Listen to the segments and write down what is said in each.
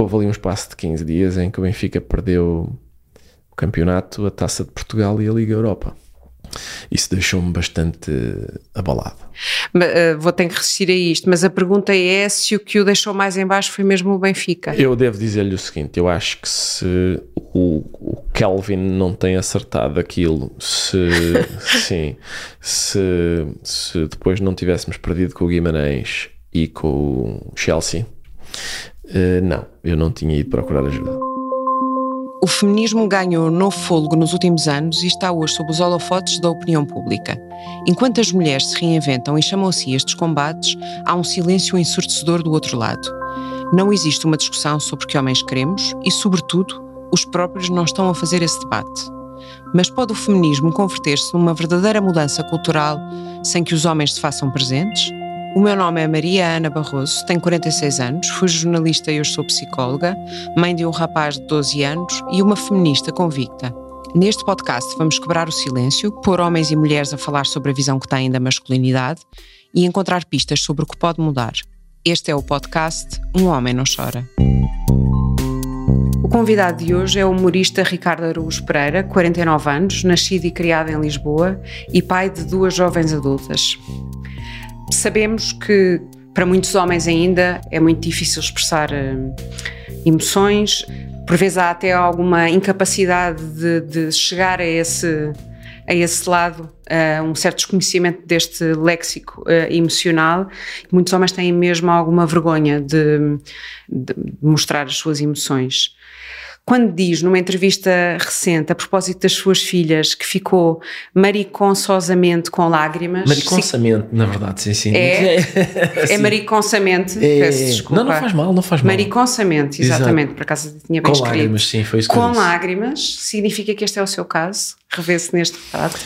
Houve ali um espaço de 15 dias em que o Benfica perdeu o campeonato, a Taça de Portugal e a Liga Europa. Isso deixou-me bastante abalado. Uh, vou ter que resistir a isto, mas a pergunta é se o que o deixou mais em baixo foi mesmo o Benfica. Eu devo dizer-lhe o seguinte, eu acho que se o, o Kelvin não tem acertado aquilo, se, sim, se, se depois não tivéssemos perdido com o Guimarães e com o Chelsea, uh, não, eu não tinha ido procurar ajuda. O feminismo ganhou novo fôlego nos últimos anos e está hoje sob os holofotes da opinião pública. Enquanto as mulheres se reinventam e chamam a si estes combates, há um silêncio ensurdecedor do outro lado. Não existe uma discussão sobre que homens queremos e, sobretudo, os próprios não estão a fazer esse debate. Mas pode o feminismo converter-se numa verdadeira mudança cultural sem que os homens se façam presentes? O meu nome é Maria Ana Barroso, tenho 46 anos, fui jornalista e hoje sou psicóloga, mãe de um rapaz de 12 anos e uma feminista convicta. Neste podcast vamos quebrar o silêncio, pôr homens e mulheres a falar sobre a visão que têm da masculinidade e encontrar pistas sobre o que pode mudar. Este é o podcast Um Homem Não Chora. O convidado de hoje é o humorista Ricardo Araújo Pereira, 49 anos, nascido e criado em Lisboa e pai de duas jovens adultas. Sabemos que para muitos homens ainda é muito difícil expressar uh, emoções, por vezes há até alguma incapacidade de, de chegar a esse, a esse lado, uh, um certo desconhecimento deste léxico uh, emocional. Muitos homens têm mesmo alguma vergonha de, de mostrar as suas emoções quando diz numa entrevista recente a propósito das suas filhas que ficou mariconsosamente com lágrimas. Mariconsamente, na verdade, sim, sim. É, é mariconsamente, é, peço desculpa. Não, não faz mal, não faz mal. Mariconsamente, exatamente, Exato. por acaso tinha bem com escrito. Com lágrimas, sim, foi isso que Com lágrimas, significa que este é o seu caso? Revê-se neste retrato?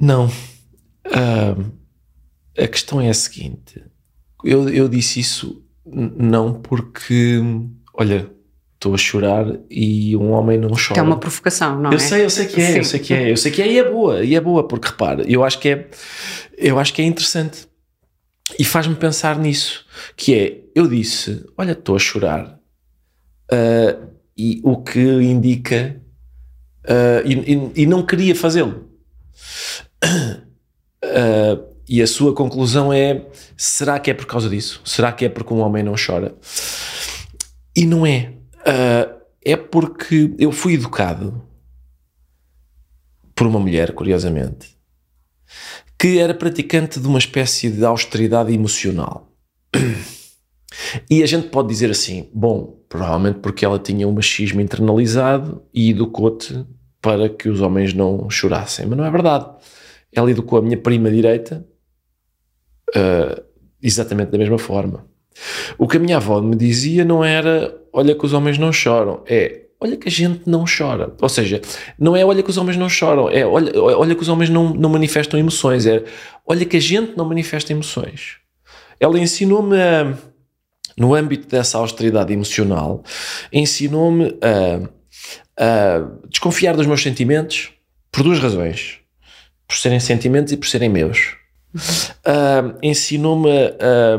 Não. Uh, a questão é a seguinte, eu, eu disse isso não porque, olha, estou a chorar e um homem não chora. Que é uma provocação, não eu é? Sei, eu sei que é, Sim. eu sei que é, eu sei que é e é boa, e é boa, porque repara, eu acho que é, eu acho que é interessante e faz-me pensar nisso, que é, eu disse, olha, estou a chorar, uh, e o que indica, uh, e, e, e, não queria fazê-lo. Uh, e a sua conclusão é: será que é por causa disso? Será que é porque um homem não chora? E não é. Uh, é porque eu fui educado por uma mulher, curiosamente, que era praticante de uma espécie de austeridade emocional. E a gente pode dizer assim: bom, provavelmente porque ela tinha um machismo internalizado e educou-te para que os homens não chorassem. Mas não é verdade. Ela educou a minha prima direita uh, exatamente da mesma forma. O que a minha avó me dizia não era olha que os homens não choram, é olha que a gente não chora. Ou seja, não é olha que os homens não choram, é olha, olha que os homens não, não manifestam emoções, é olha que a gente não manifesta emoções. Ela ensinou-me a, no âmbito dessa austeridade emocional, ensinou-me a, a desconfiar dos meus sentimentos por duas razões. Por serem sentimentos e por serem meus. Uh, ensinou-me a,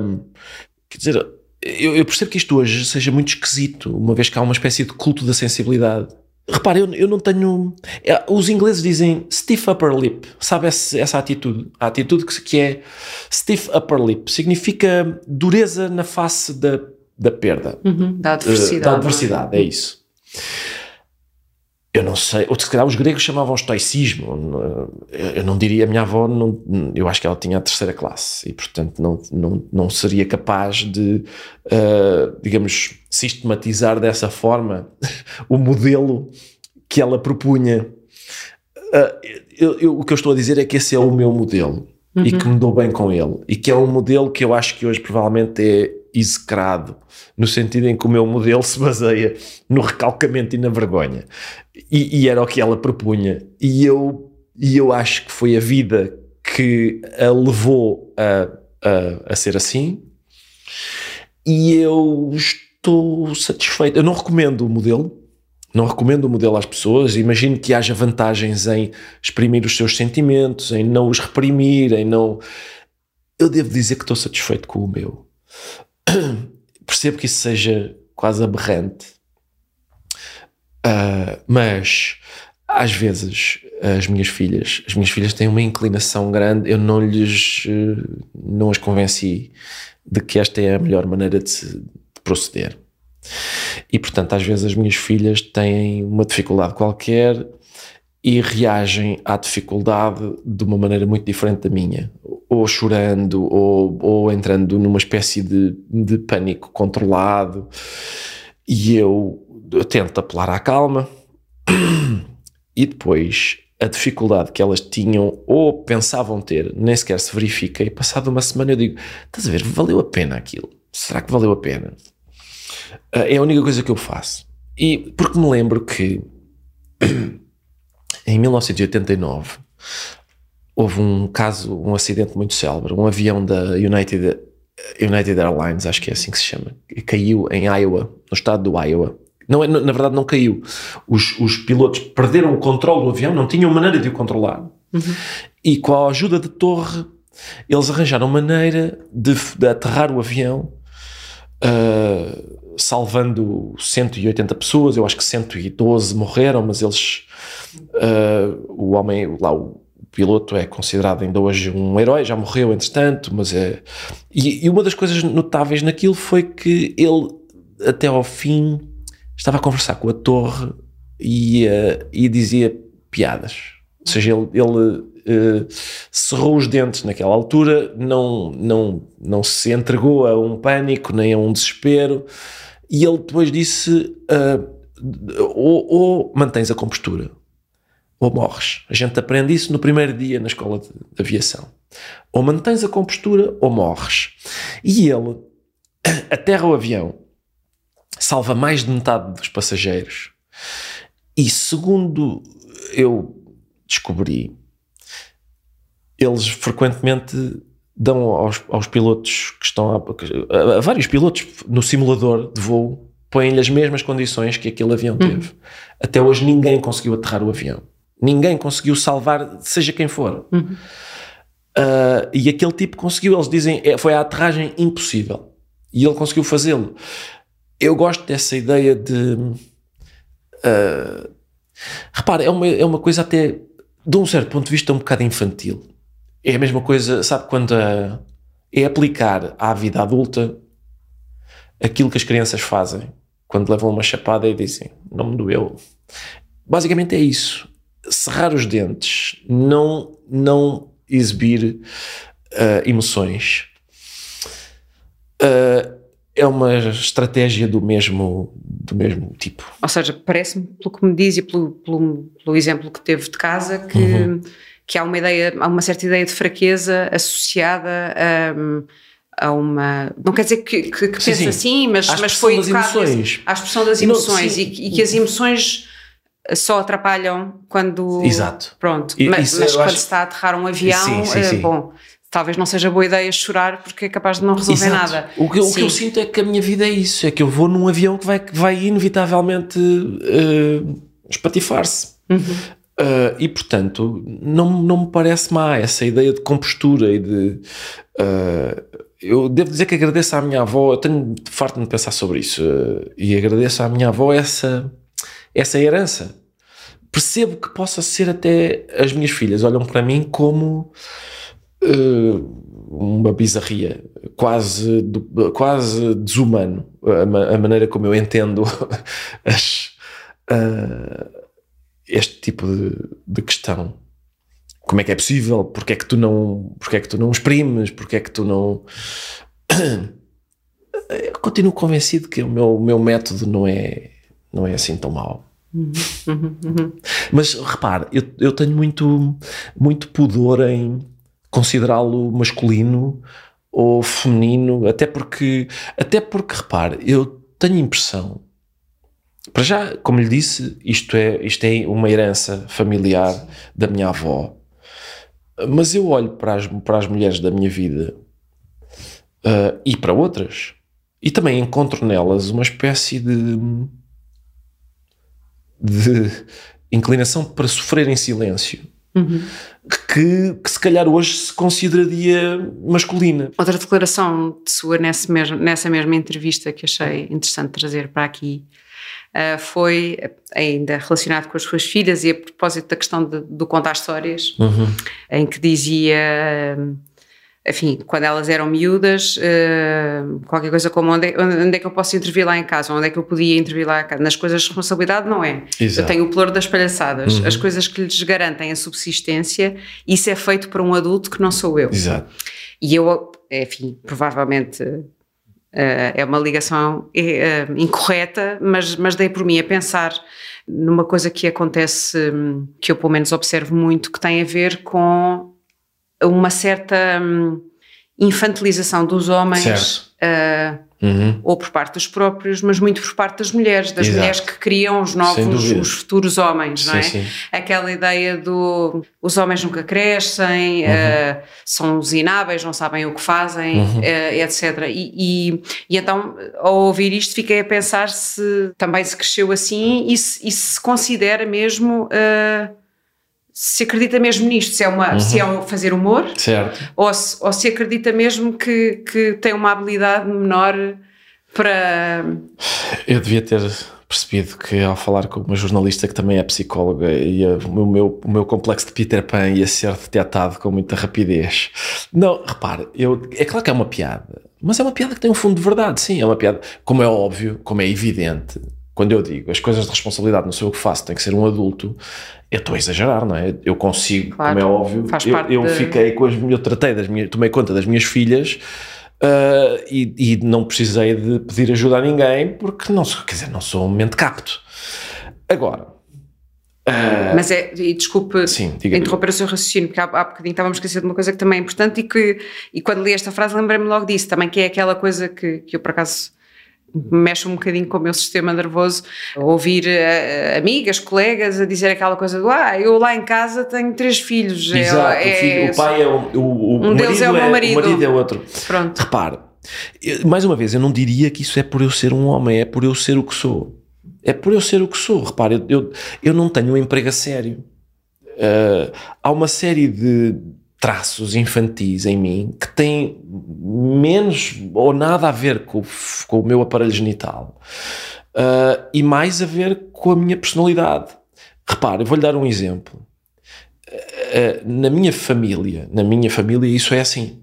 Quer dizer, eu, eu, percebo que isto hoje seja muito esquisito, uma vez que há uma espécie de culto da sensibilidade. Repare, eu, eu não tenho. É, os ingleses dizem stiff upper lip, sabe essa, essa atitude? A atitude que, que é stiff upper lip significa dureza na face da, da perda, uhum, da adversidade. Uh, da adversidade, é isso eu não sei, ou se calhar os gregos chamavam estoicismo, eu não diria, a minha avó, não, eu acho que ela tinha a terceira classe e portanto não, não, não seria capaz de, uh, digamos, sistematizar dessa forma o modelo que ela propunha. Uh, eu, eu, o que eu estou a dizer é que esse é o meu modelo uhum. e que me dou bem com ele e que é um modelo que eu acho que hoje provavelmente é execrado, no sentido em que o meu modelo se baseia no recalcamento e na vergonha. E, e era o que ela propunha. E eu, e eu acho que foi a vida que a levou a, a, a ser assim. E eu estou satisfeito. Eu não recomendo o modelo, não recomendo o modelo às pessoas. Imagino que haja vantagens em exprimir os seus sentimentos, em não os reprimir, em não. Eu devo dizer que estou satisfeito com o meu. Percebo que isso seja quase aberrante, uh, mas às vezes as minhas filhas, as minhas filhas têm uma inclinação grande. Eu não lhes, uh, não as convenci de que esta é a melhor maneira de, se, de proceder. E portanto, às vezes as minhas filhas têm uma dificuldade qualquer e reagem à dificuldade de uma maneira muito diferente da minha, ou chorando, ou, ou entrando numa espécie de, de pânico controlado. E eu, eu tento apelar à calma, e depois a dificuldade que elas tinham ou pensavam ter nem sequer se verifica. E passado uma semana eu digo: estás a ver, valeu a pena aquilo? Será que valeu a pena? Uh, é a única coisa que eu faço. E porque me lembro que em 1989 houve um caso, um acidente muito célebre. Um avião da United, United Airlines, acho que é assim que se chama, caiu em Iowa, no estado do Iowa. Não é, na verdade, não caiu. Os, os pilotos perderam o controle do avião, não tinham maneira de o controlar. Uhum. E com a ajuda de torre, eles arranjaram maneira de, de aterrar o avião uh, salvando 180 pessoas, eu acho que 112 morreram, mas eles, uh, o homem, lá o piloto é considerado ainda hoje um herói, já morreu entretanto, mas é... E, e uma das coisas notáveis naquilo foi que ele, até ao fim, estava a conversar com a torre e, uh, e dizia piadas. Ou seja, ele, ele uh, cerrou os dentes naquela altura, não, não, não se entregou a um pânico nem a um desespero, e ele depois disse: uh, ou, ou, mantens a compostura, ou morres. A gente aprende isso no primeiro dia na escola de, de aviação. Ou mantens a compostura, ou morres. E ele aterra o avião, salva mais de metade dos passageiros. E segundo eu descobri, eles frequentemente dão aos, aos pilotos que estão a, a, vários pilotos no simulador de voo põem-lhe as mesmas condições que aquele avião uhum. teve. Até hoje ninguém conseguiu aterrar o avião. Ninguém conseguiu salvar, seja quem for. Uhum. Uh, e aquele tipo conseguiu, eles dizem, é, foi a aterragem impossível. E ele conseguiu fazê-lo. Eu gosto dessa ideia de. Uh, repara, é uma, é uma coisa até, de um certo ponto de vista, um bocado infantil é a mesma coisa, sabe, quando a, é aplicar à vida adulta aquilo que as crianças fazem quando levam uma chapada e dizem não me doeu. Basicamente é isso. Cerrar os dentes, não, não exibir uh, emoções. Uh, é uma estratégia do mesmo, do mesmo tipo. Ou seja, parece-me, pelo que me diz e pelo, pelo, pelo exemplo que teve de casa, que uhum que há uma ideia, há uma certa ideia de fraqueza associada a, a uma. Não quer dizer que, que, que sim, pense sim. assim, mas, mas foi educado à expressão das emoções não, e, e, que as emoções só atrapalham quando. Exato. Pronto, e, mas, mas quando acho... se está a aterrar um avião, sim, uh, bom. Talvez não seja boa ideia chorar porque é capaz de não resolver Exato. nada. O que, o que eu sinto é que a minha vida é isso: é que eu vou num avião que vai, que vai inevitavelmente uh, espatifar-se. Uhum. Uh, e portanto, não, não me parece má essa ideia de compostura e de. Uh, eu devo dizer que agradeço à minha avó, eu tenho farto de pensar sobre isso, uh, e agradeço à minha avó essa, essa herança. Percebo que possa ser até as minhas filhas olham para mim como uma bizarria, quase, quase desumano, a, a maneira como eu entendo as este tipo de, de questão. Como é que é possível? Porque é que tu não, porque é que tu não exprimes? Porque é que tu não. Eu continuo convencido que o meu, o meu método não é, não é assim tão mau. Uhum, uhum, uhum. Mas repare, eu, eu tenho muito, muito pudor em considerá-lo masculino ou feminino, até porque, até porque repare, eu tenho a impressão, para já, como lhe disse, isto é, isto é uma herança familiar da minha avó, mas eu olho para as, para as mulheres da minha vida uh, e para outras, e também encontro nelas uma espécie de, de inclinação para sofrer em silêncio. Uhum. Que, que, se calhar hoje se consideraria masculina. Outra declaração de sua nessa mesma, nessa mesma entrevista que achei interessante trazer para aqui uh, foi ainda relacionado com as suas filhas e a propósito da questão de, do contar histórias, uhum. em que dizia. Uh, enfim, quando elas eram miúdas, uh, qualquer coisa como onde é, onde é, que eu posso intervir lá em casa, onde é que eu podia intervir lá em casa. Nas coisas de responsabilidade não é. Exato. Eu tenho o pluro das palhaçadas. Uhum. As coisas que lhes garantem a subsistência, isso é feito por um adulto que não sou eu. Exato. E eu, enfim, provavelmente uh, é uma ligação uh, incorreta, mas, mas dei por mim a pensar numa coisa que acontece, hum, que eu pelo menos observo muito, que tem a ver com uma certa hum, infantilização dos homens, uh, uhum. ou por parte dos próprios, mas muito por parte das mulheres, das Exato. mulheres que criam os novos, os futuros homens, sim, não é? Sim. Aquela ideia do os homens nunca crescem, uhum. uh, são usináveis, não sabem o que fazem, uhum. uh, etc. E, e, e, então, ao ouvir isto, fiquei a pensar se também se cresceu assim e se, e se considera mesmo. Uh, se acredita mesmo nisto, se é, uma, uhum. se é um fazer humor, certo. Ou, se, ou se acredita mesmo que, que tem uma habilidade menor para. Eu devia ter percebido que ao falar com uma jornalista que também é psicóloga e o meu, o meu complexo de Peter Pan ia ser detectado com muita rapidez. Não, repare, eu, é claro que é uma piada, mas é uma piada que tem um fundo de verdade, sim, é uma piada, como é óbvio, como é evidente, quando eu digo as coisas de responsabilidade, não sei o que faço, tem que ser um adulto, eu estou a exagerar, não é? Eu consigo, claro, como é óbvio, eu, eu de... fiquei com as eu tratei das minhas, tomei conta das minhas filhas uh, e, e, não precisei de pedir ajuda a ninguém porque não sou, quer dizer, não sou um mente capto. Agora. Uh, Mas é, e desculpe sim, interromper o seu raciocínio, porque há, há bocadinho estávamos a esquecer de uma coisa que também é importante e que, e quando li esta frase lembrei-me logo disso, também que é aquela coisa que, que eu por acaso mexe um bocadinho com o meu sistema nervoso ouvir uh, amigas, colegas a dizer aquela coisa do ah, eu lá em casa tenho três filhos. É, Exato, é, o, filho, o, pai é o, o, um deles é o meu marido. É, o marido é outro. Pronto. Repare, mais uma vez, eu não diria que isso é por eu ser um homem, é por eu ser o que sou. É por eu ser o que sou. Repare, eu, eu, eu não tenho um emprego a sério. Uh, há uma série de traços infantis em mim que têm menos ou nada a ver com, com o meu aparelho genital uh, e mais a ver com a minha personalidade. Repare, vou-lhe dar um exemplo. Uh, na minha família, na minha família isso é assim.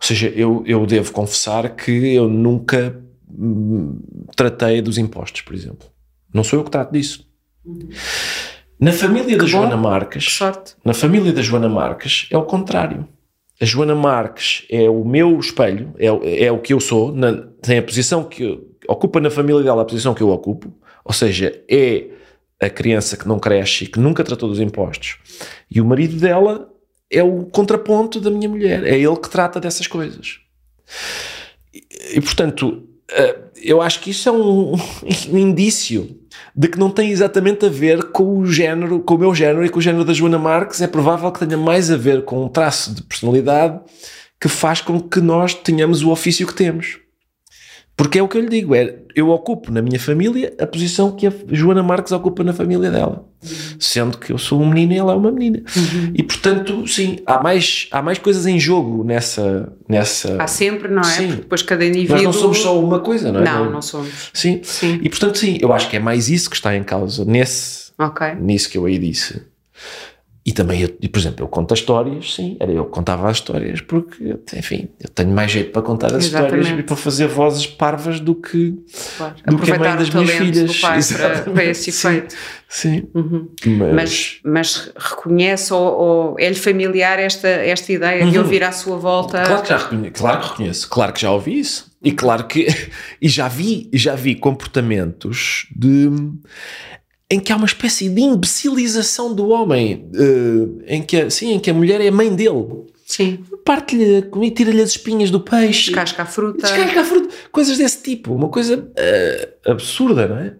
Ou seja, eu, eu devo confessar que eu nunca hum, tratei dos impostos, por exemplo. Não sou eu que trato disso. Uhum. Na família que da Joana Marques, na família da Joana Marques é o contrário. A Joana Marques é o meu espelho, é, é o que eu sou, na, tem a posição que eu, ocupa na família dela a posição que eu ocupo, ou seja, é a criança que não cresce e que nunca tratou dos impostos. E o marido dela é o contraponto da minha mulher, é ele que trata dessas coisas. E, e portanto, eh, eu acho que isso é um, um, indício de que não tem exatamente a ver com o género, com o meu género e com o género da Joana Marques. É provável que tenha mais a ver com um traço de personalidade que faz com que nós tenhamos o ofício que temos. Porque é o que eu lhe digo, é, eu ocupo na minha família a posição que a Joana Marques ocupa na família dela. Sendo que eu sou um menino e ela é uma menina. Uhum. E portanto, sim, há mais, há mais coisas em jogo nessa. nessa... Há sempre, não é? Sim. Porque depois cada indivíduo. Nós não somos só uma coisa, não é? Não, não somos. Sim. sim. E portanto, sim, eu acho que é mais isso que está em causa nesse, okay. nisso que eu aí disse. E também, eu, por exemplo, eu conto as histórias, sim, era eu que contava as histórias, porque, enfim, eu tenho mais jeito para contar as Exatamente. histórias e para fazer vozes parvas do que, claro. do que a mãe das minhas filhas. Para, para, esse efeito. Sim. Uhum. Mas... mas... Mas, reconhece ou, ou é-lhe familiar esta, esta ideia uhum. de ouvir à sua volta? Claro que já reconheço, claro que reconheço, claro que já ouvi isso. E claro que, e já vi, já vi comportamentos de em que há uma espécie de imbecilização do homem, uh, em, que a, sim, em que a mulher é a mãe dele. Sim. parte-lhe comida, tira-lhe as espinhas do peixe. Descasca a fruta. Descasca a fruta. Coisas desse tipo. Uma coisa uh, absurda, não é?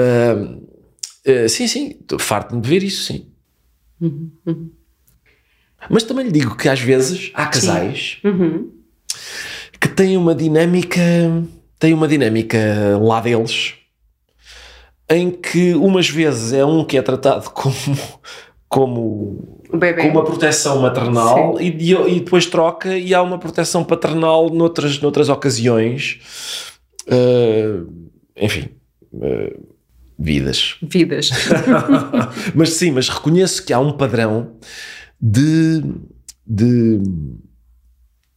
Uh, sim, sim. Farto-me de ver isso, sim. Uhum, uhum. Mas também lhe digo que às vezes há casais Uhum. que têm uma dinâmica, têm uma dinâmica lá deles em que umas vezes é um que é tratado como como bebê. com uma proteção maternal e, e depois troca e há uma proteção paternal noutras, noutras ocasiões. Uh, enfim, uh, vidas. Vidas. mas sim, mas reconheço que há um padrão de, de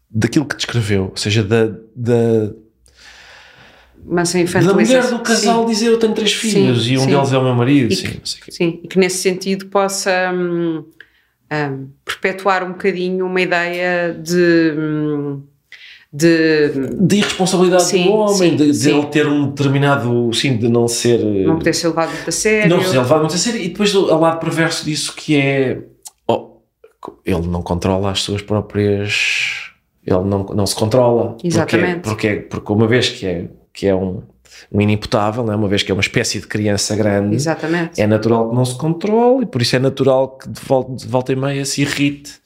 daquilo que descreveu, ou seja, da, da, Mas a da mulher do casal Sim. dizer eu tenho três filhos e um sim. deles é o meu marido. E Sim, que-. Sim, e que nesse sentido possa hum, hum, perpetuar um bocadinho uma ideia de. hum, de de irresponsabilidade Sim, do homem, sim, de, de sim. ele ter um determinado, sim, de não ser. não poder ser levado muito a sério. Não ser levado muito a sério. E depois o lado perverso disso que é. oh, ele não controla as suas próprias. Ele não, não se controla. Porque- Exatamente. Porque, porque uma vez que é, que é um, um inimputável, é? uma vez que é uma espécie de criança grande, Exatamente. é natural que não se controle e por isso é natural que de volta, de volta e meia se irrite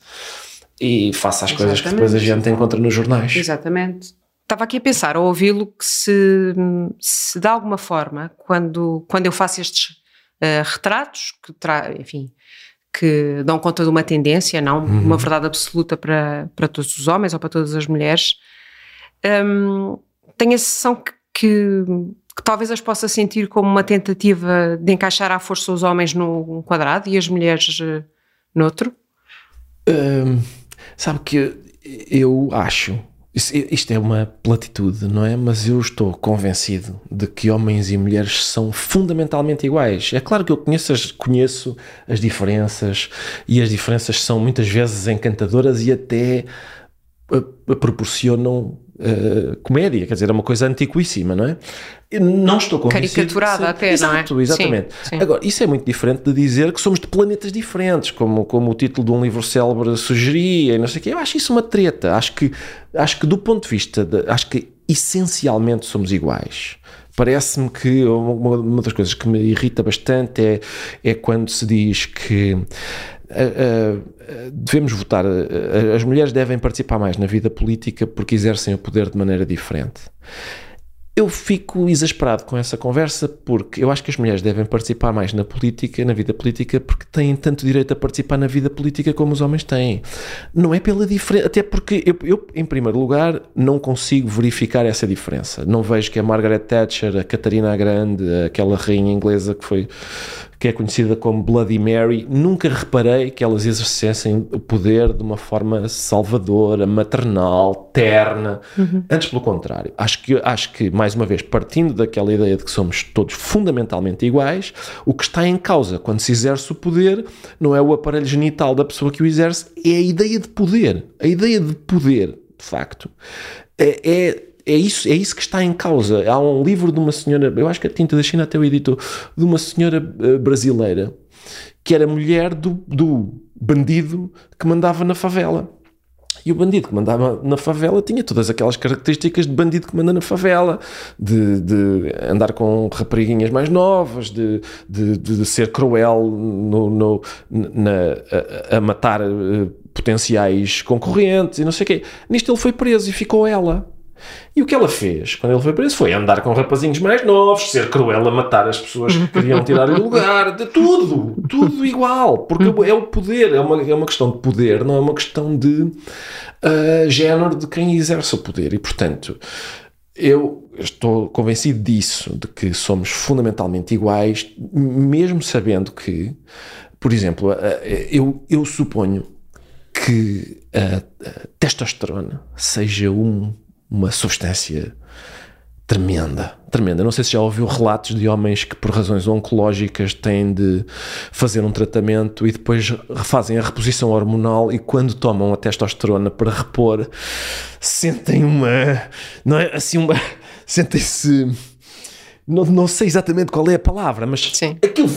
e faça as coisas que depois a Exatamente. gente encontra nos jornais. Exatamente. Estava aqui a pensar, ao ouvi-lo, que se, se de alguma forma, quando, quando eu faço estes eh, retratos, que tra enfim, que dão conta de uma tendência, não uma verdade absoluta para, para todos os homens ou para todas as mulheres, hum, tenho a sensação que, que, que talvez as possa sentir como uma tentativa de encaixar à força os homens num quadrado e as mulheres eh, noutro. Hum, sabe que eu acho, isto é uma platitude, não é? Mas eu estou convencido de que homens e mulheres são fundamentalmente iguais. É claro que eu conheço as, conheço as diferenças e as diferenças são muitas vezes encantadoras e até uh, proporcionam uh, comédia, quer dizer, é uma coisa antiquíssima, não é? Eu não estou convencido. Caricaturada até, não é? Exato, exatamente. Sim, sim. Agora, isso é muito diferente de dizer que somos de planetas diferentes, como, como o título de um livro célebre sugeria, e não sei o quê. Eu acho isso uma treta. Acho que, acho que do ponto de vista, de, acho que essencialmente somos iguais. Parece-me que uma, uma das coisas que me irrita bastante é, é quando se diz que devemos votar, ah, as mulheres devem participar mais na vida política porque exercem o poder de maneira diferente. Eu fico exasperado com essa conversa porque eu acho que as mulheres devem participar mais na política, na vida política, porque têm tanto direito a participar na vida política como os homens têm. Não é pela diferença, até porque eu, eu, em primeiro lugar, não consigo verificar essa diferença. Não vejo que a Margaret Thatcher, a Catarina a Grande, aquela rainha inglesa que foi que é conhecida como Bloody Mary, nunca reparei que elas exercessem o poder de uma forma salvadora, maternal, terna. Antes, pelo contrário. Acho que, acho que, mais uma vez, partindo daquela ideia de que somos todos fundamentalmente iguais, o que está em causa quando se exerce o poder não é o aparelho genital da pessoa que o exerce, é a ideia de poder. A ideia de poder, de facto, é, é é isso, é isso que está em causa. Há um livro de uma senhora, eu acho que a Tinta da China até o editou, de uma senhora eh, brasileira que era mulher do, do bandido que mandava na favela. E o bandido que mandava na favela tinha todas aquelas características de bandido que manda na favela, de, de andar com rapariguinhas mais novas, de, de, de ser cruel no, no- na, a, a matar eh, potenciais concorrentes e não sei o quê. Nisto ele foi preso e ficou ela. E o que ela fez quando ele foi preso foi andar com rapazinhos mais novos, ser cruel a matar as pessoas que queriam tirar-lhe o lugar, de tudo, tudo igual, porque é o poder, é uma, é uma questão de poder, não é uma questão de ah, género de quem exerce o poder. E portanto, eu estou convencido disso, de que somos fundamentalmente iguais, mesmo sabendo que, por exemplo, ah, eu, eu suponho que a, a testosterona seja um- uma substância tremenda, tremenda. Não sei se já ouviu relatos de homens que por razões oncológicas têm de fazer um tratamento e depois fazem a reposição hormonal e quando tomam a testosterona para repor, sentem uma, não é assim uma, sentem-se não, não sei exatamente qual é a palavra, mas Sim. aquilo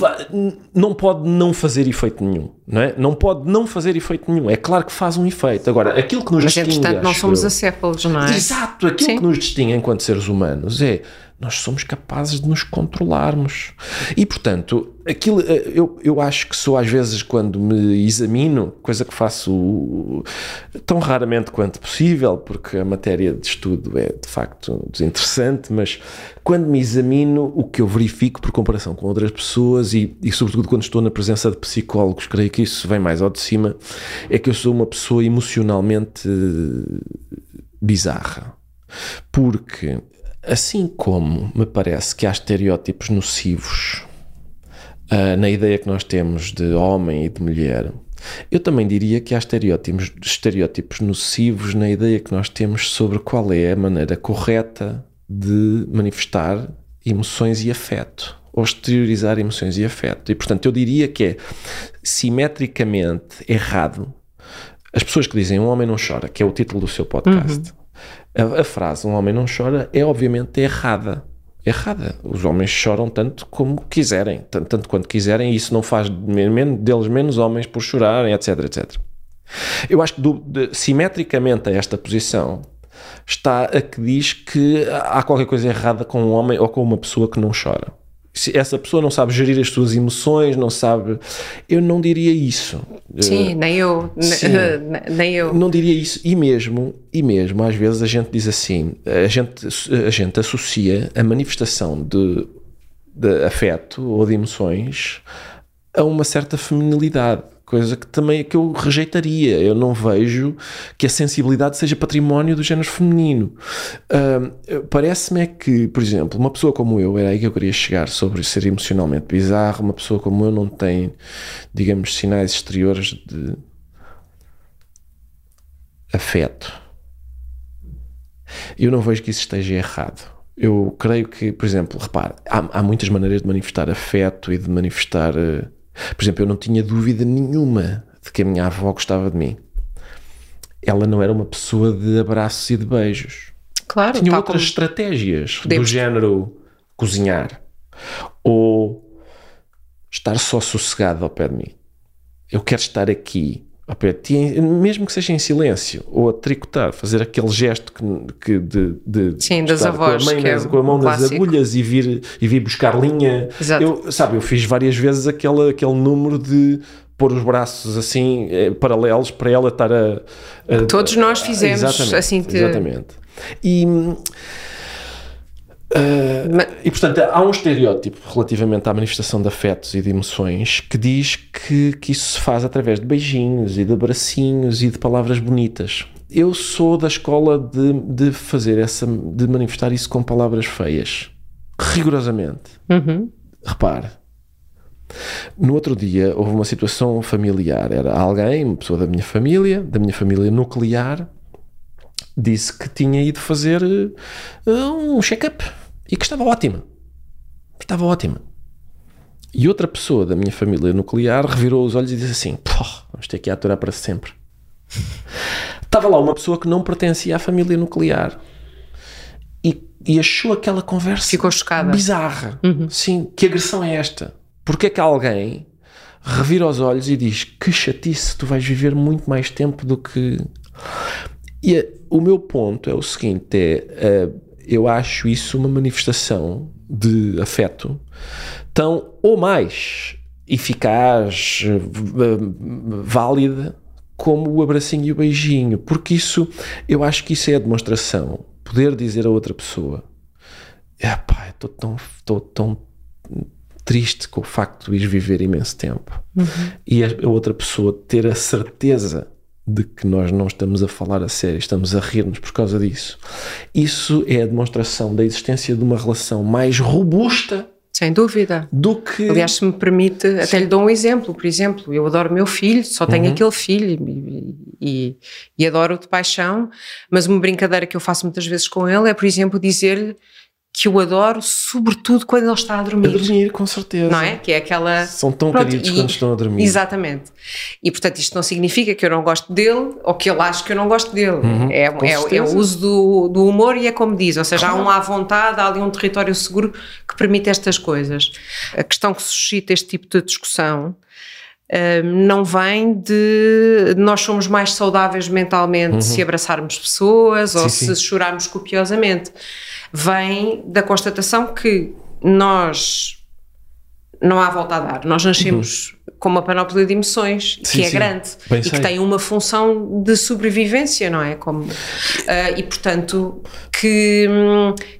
não pode não fazer efeito nenhum. Não é? Não pode não fazer efeito nenhum. É claro que faz um efeito. Agora, aquilo que nos Mas, distingue. entretanto, não acho somos eu- acéfalos, não é? Exato, aquilo Sim. que nos distingue enquanto seres humanos é nós somos capazes de nos controlarmos. E, portanto, aquilo, eh, eu, eu acho que sou às vezes quando me examino, coisa que faço tão raramente quanto possível, porque a matéria de estudo é de facto desinteressante, mas quando me examino, o que eu verifico por comparação com outras pessoas e, e sobretudo quando estou na presença de psicólogos, creio que isso vem mais ao de cima, é que eu sou uma pessoa emocionalmente bizarra. Porque, assim como me parece que há estereótipos nocivos ah, na ideia que nós temos de homem e de mulher, eu também diria que há estereótipos, estereótipos nocivos na ideia que nós temos sobre qual é a maneira correta de manifestar emoções e afeto, ou exteriorizar emoções e afeto. E, portanto, eu diria que é simetricamente errado as pessoas que dizem um homem não chora, que é o título do seu podcast, a, a frase um homem não chora é obviamente errada. Errada. Os homens choram tanto como quiserem, tanto, tanto quanto quiserem, e isso não faz deles menos homens por chorarem, etc, etc. Eu acho que do- de- simetricamente a esta posição está a que diz que há qualquer coisa errada com um homem ou com uma pessoa que não chora. Se essa pessoa não sabe gerir as suas emoções, não sabe. Eu não diria isso. Sim, nem eu. sim. Nem eu. Não diria isso. E mesmo, e mesmo, às vezes a gente diz assim, a gente, a gente associa a manifestação de, de afeto ou de emoções a uma certa feminilidade, coisa que também que eu rejeitaria. Eu não vejo que a sensibilidade seja património do género feminino. Ahm, Parece-me é que, por exemplo, uma pessoa como eu, era aí que eu queria chegar sobre ser emocionalmente bizarro, uma pessoa como eu não tem, digamos, sinais exteriores de afeto. Eu não vejo que isso esteja errado. Eu creio que, por exemplo, repare, há, há muitas maneiras de manifestar afeto e de manifestar. eh, Por exemplo, eu não tinha dúvida nenhuma de que a minha avó gostava de mim. Ela não era uma pessoa de abraços e de beijos. Claro, Tinha outras estratégias do género cozinhar ou estar só sossegado ao pé de mim. Eu quero estar aqui mesmo que seja em silêncio, ou a tricotar, fazer aquele gesto que, que de, de Sim, das avós, com a, mãe que é nas- o com a mão nas agulhas e vir, e vir buscar linha. Exato. Eu, sabe, eu fiz várias vezes aquele, aquele número de pôr os braços assim eh, paralelos para ela estar a, a- Todos nós fizemos Exatamente, assim que. Exatamente. E, hum, Ma- e portanto, há um estereótipo relativamente à manifestação de afetos e de emoções que diz que, que isso se faz através de beijinhos e de abracinhos e de palavras bonitas. Eu sou da escola de, de fazer essa, de manifestar isso com palavras feias. Rigorosamente. Uhum. Repare. No outro dia houve uma situação familiar. Era alguém, uma pessoa da minha família, da minha família nuclear, disse que tinha ido fazer eh, um check-up e que estava ótima. Estava ótima. E outra pessoa da minha família nuclear revirou os olhos e disse assim: Pô, vamos ter que aturar para sempre. Estava lá uma pessoa que não pertencia à família nuclear e, e achou aquela conversa Ficou chocada. bizarra. Sim, que agressão é esta? Porque é que alguém revira os olhos e diz que chatice, tu vais viver muito mais tempo do que. E eh, o meu ponto é o seguinte: é, eh, eu acho isso uma manifestação de afeto tão ou mais eficaz, eh, válida, como o abracinho e o beijinho, porque isso, eu acho que isso é a demonstração. Poder dizer a outra pessoa: Epá, estou tão, estou tão triste com o facto de ires viver imenso tempo. E a a outra pessoa ter a certeza de que nós não estamos a falar a sério, estamos a rir-nos por causa disso. Isso é a demonstração da existência de uma relação mais robusta Sem dúvida. do que. Aliás, se me permite, até lhe dou um exemplo. Por exemplo, eu adoro meu filho, só tenho Uhum. aquele filho e, e- e adoro-o de paixão, mas uma brincadeira que eu faço muitas vezes com ele é, por exemplo, dizer que o adoro, sobretudo quando ele está a a dormir. dormir, com certeza. Não é? Que é aquela. São tão Pronto, queridos e- quando estão a dormir. Exatamente. E portanto, isto não significa que eu não gosto dele ou que ele acha que eu não gosto dele. é, com é- é o uso do, do humor e é como diz, ou seja, há um à vontade, há ali um território seguro que permite estas coisas. A questão que suscita este tipo de discussão não vem de nós somos mais saudáveis mentalmente uhum. se abraçarmos pessoas sim, ou sim. se chorarmos copiosamente. Vem da constatação que nós não há volta a dar. Nós nascemos uhum. com uma panóplia de emoções sim, que é grande Bem e sei. que tem uma função de sobrevivência, não é? Como, uh, e portanto, que,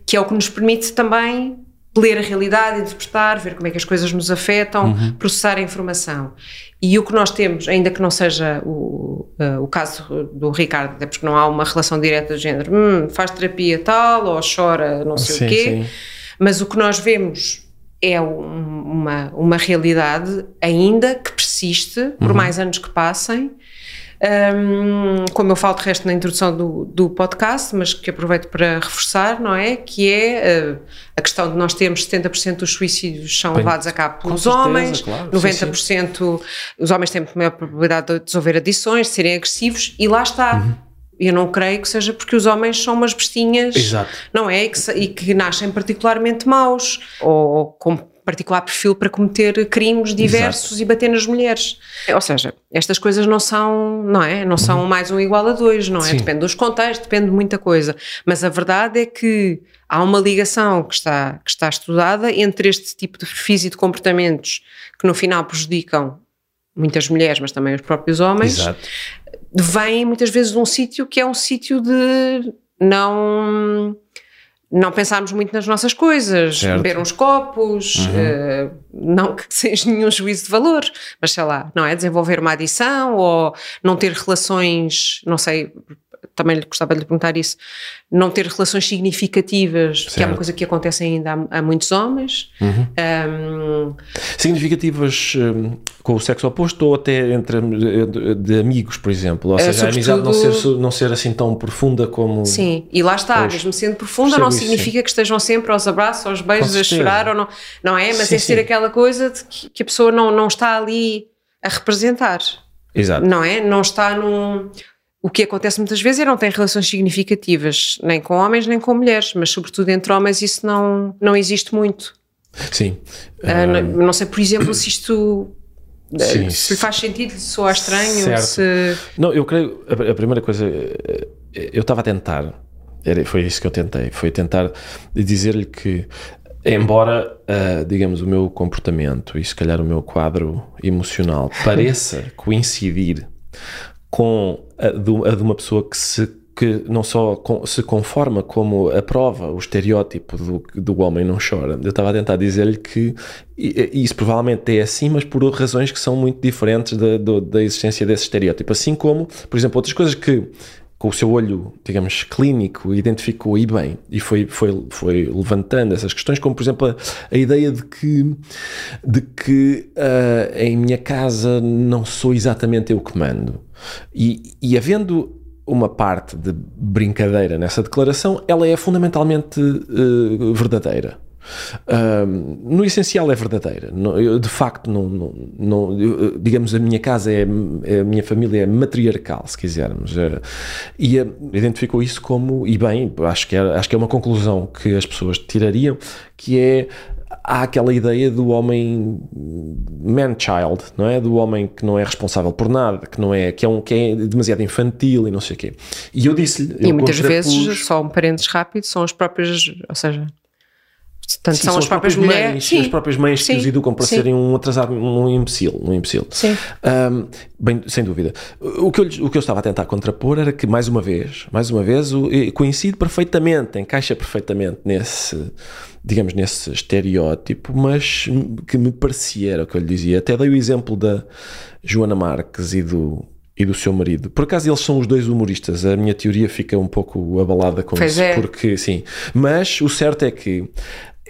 que é o que nos permite também ler a realidade, interpretar, ver como é que as coisas nos afetam, uhum. processar a informação. E o que nós temos, ainda que não seja o, uh, o caso do Ricardo, até porque não há uma relação direta de género, hum, faz terapia tal, ou chora não sei sim, o quê, sim. mas o que nós vemos é um, uma, uma realidade ainda que persiste, por uhum. mais anos que passem, um, como eu falo de resto na introdução do, do podcast, mas que aproveito para reforçar, não é? Que é uh, a questão de nós termos 70% dos suicídios são Bem, levados a cabo pelos certeza, homens, claro, 90% sim, sim. os homens têm maior probabilidade de desenvolver adições, de serem agressivos, e lá está. Uhum. Eu não creio que seja porque os homens são umas bestinhas, Exato. não é? E que, e que nascem particularmente maus, ou, ou com particular perfil para cometer crimes diversos Exato. e bater nas mulheres. Ou seja, estas coisas não são, não é? Não são uhum. mais um igual a dois, não é? Sim. Depende dos contextos, depende de muita coisa. Mas a verdade é que há uma ligação que está, que está estudada entre este tipo de perfis e de comportamentos que no final prejudicam muitas mulheres, mas também os próprios homens. Exato. Vêm muitas vezes de um sítio que é um sítio de não não pensarmos muito nas nossas coisas, certo. beber uns copos, uhum. uh, não que seja nenhum juízo de valor, mas sei lá, não é? Desenvolver uma adição ou não ter relações, não sei, também lhe gostava de lhe perguntar isso, não ter relações significativas, certo. que é uma coisa que acontece ainda a, a muitos homens. Uhum. Um, significativas um, com o sexo oposto ou até entre de, de amigos, por exemplo? Ou é, seja, a amizade não ser, não ser assim tão profunda como. Sim, e lá está, mesmo sendo profunda, não significa sim. que estejam sempre aos abraços, aos beijos, a chorar ou não, não é? Mas sim, é ser sim. aquela coisa de que, que a pessoa não, não está ali a representar. Exato. Não é? Não está num o que acontece muitas vezes é não tem relações significativas, nem com homens nem com mulheres, mas sobretudo entre homens isso não, não existe muito. Sim. Uh, não, não, sei, por exemplo, se isto ah, Sim. se faz sentido, se soa estranho, certo. se... Não, eu creio, a, a primeira coisa, eh, eu estava a tentar, era, foi isso que eu tentei, foi tentar dizer-lhe que embora, uh, digamos, o meu comportamento e se calhar o meu quadro emocional pareça coincidir com a de, uma pessoa que se que não só se conforma como aprova o estereótipo do, do homem não chora. Eu estava a tentar dizer-lhe que isso provavelmente é assim, mas por razões que são muito diferentes da, da existência desse estereótipo. Assim como, por exemplo, outras coisas que com o seu olho, digamos, clínico, identificou e bem e foi, foi, foi levantando essas questões, como por exemplo a, a ideia de que, de que uh, em minha casa não sou exatamente eu que mando. E, e havendo uma parte de brincadeira nessa declaração, ela é fundamentalmente uh, verdadeira. No essencial é verdadeira. eu, de facto, não, não, não eu, digamos, a minha casa é, a minha família é matriarcal, se quisermos. É, e a, identificou isso como, e bem, acho que, é, acho que é uma conclusão que as pessoas tirariam, que é há aquela ideia do homem man-child, não é? Do homem que não é responsável por nada, que não é que é, um, que é demasiado infantil e não sei o quê. E eu disse-lhe. E muitas vezes, só um parênteses rápido, são as próprias, ou seja, Portanto, sim, são, são, as próprias, próprias mulheres. Mães, sim, as próprias mães sim, que os educam para serem um atrasado, um imbecil. Um imbecil. Sim. Um, bem, sem dúvida. O que, eu, o que eu estava a tentar contrapor era que, mais uma vez, mais uma vez, coincide perfeitamente, encaixa perfeitamente nesse, digamos, nesse estereótipo, mas que me parecia, era o que eu lhe dizia. Até dei o exemplo da Joana Marques e do e do seu marido. Por acaso eles são os dois humoristas. A minha teoria fica um pouco abalada com pois isso, é. porque sim. Mas o certo é que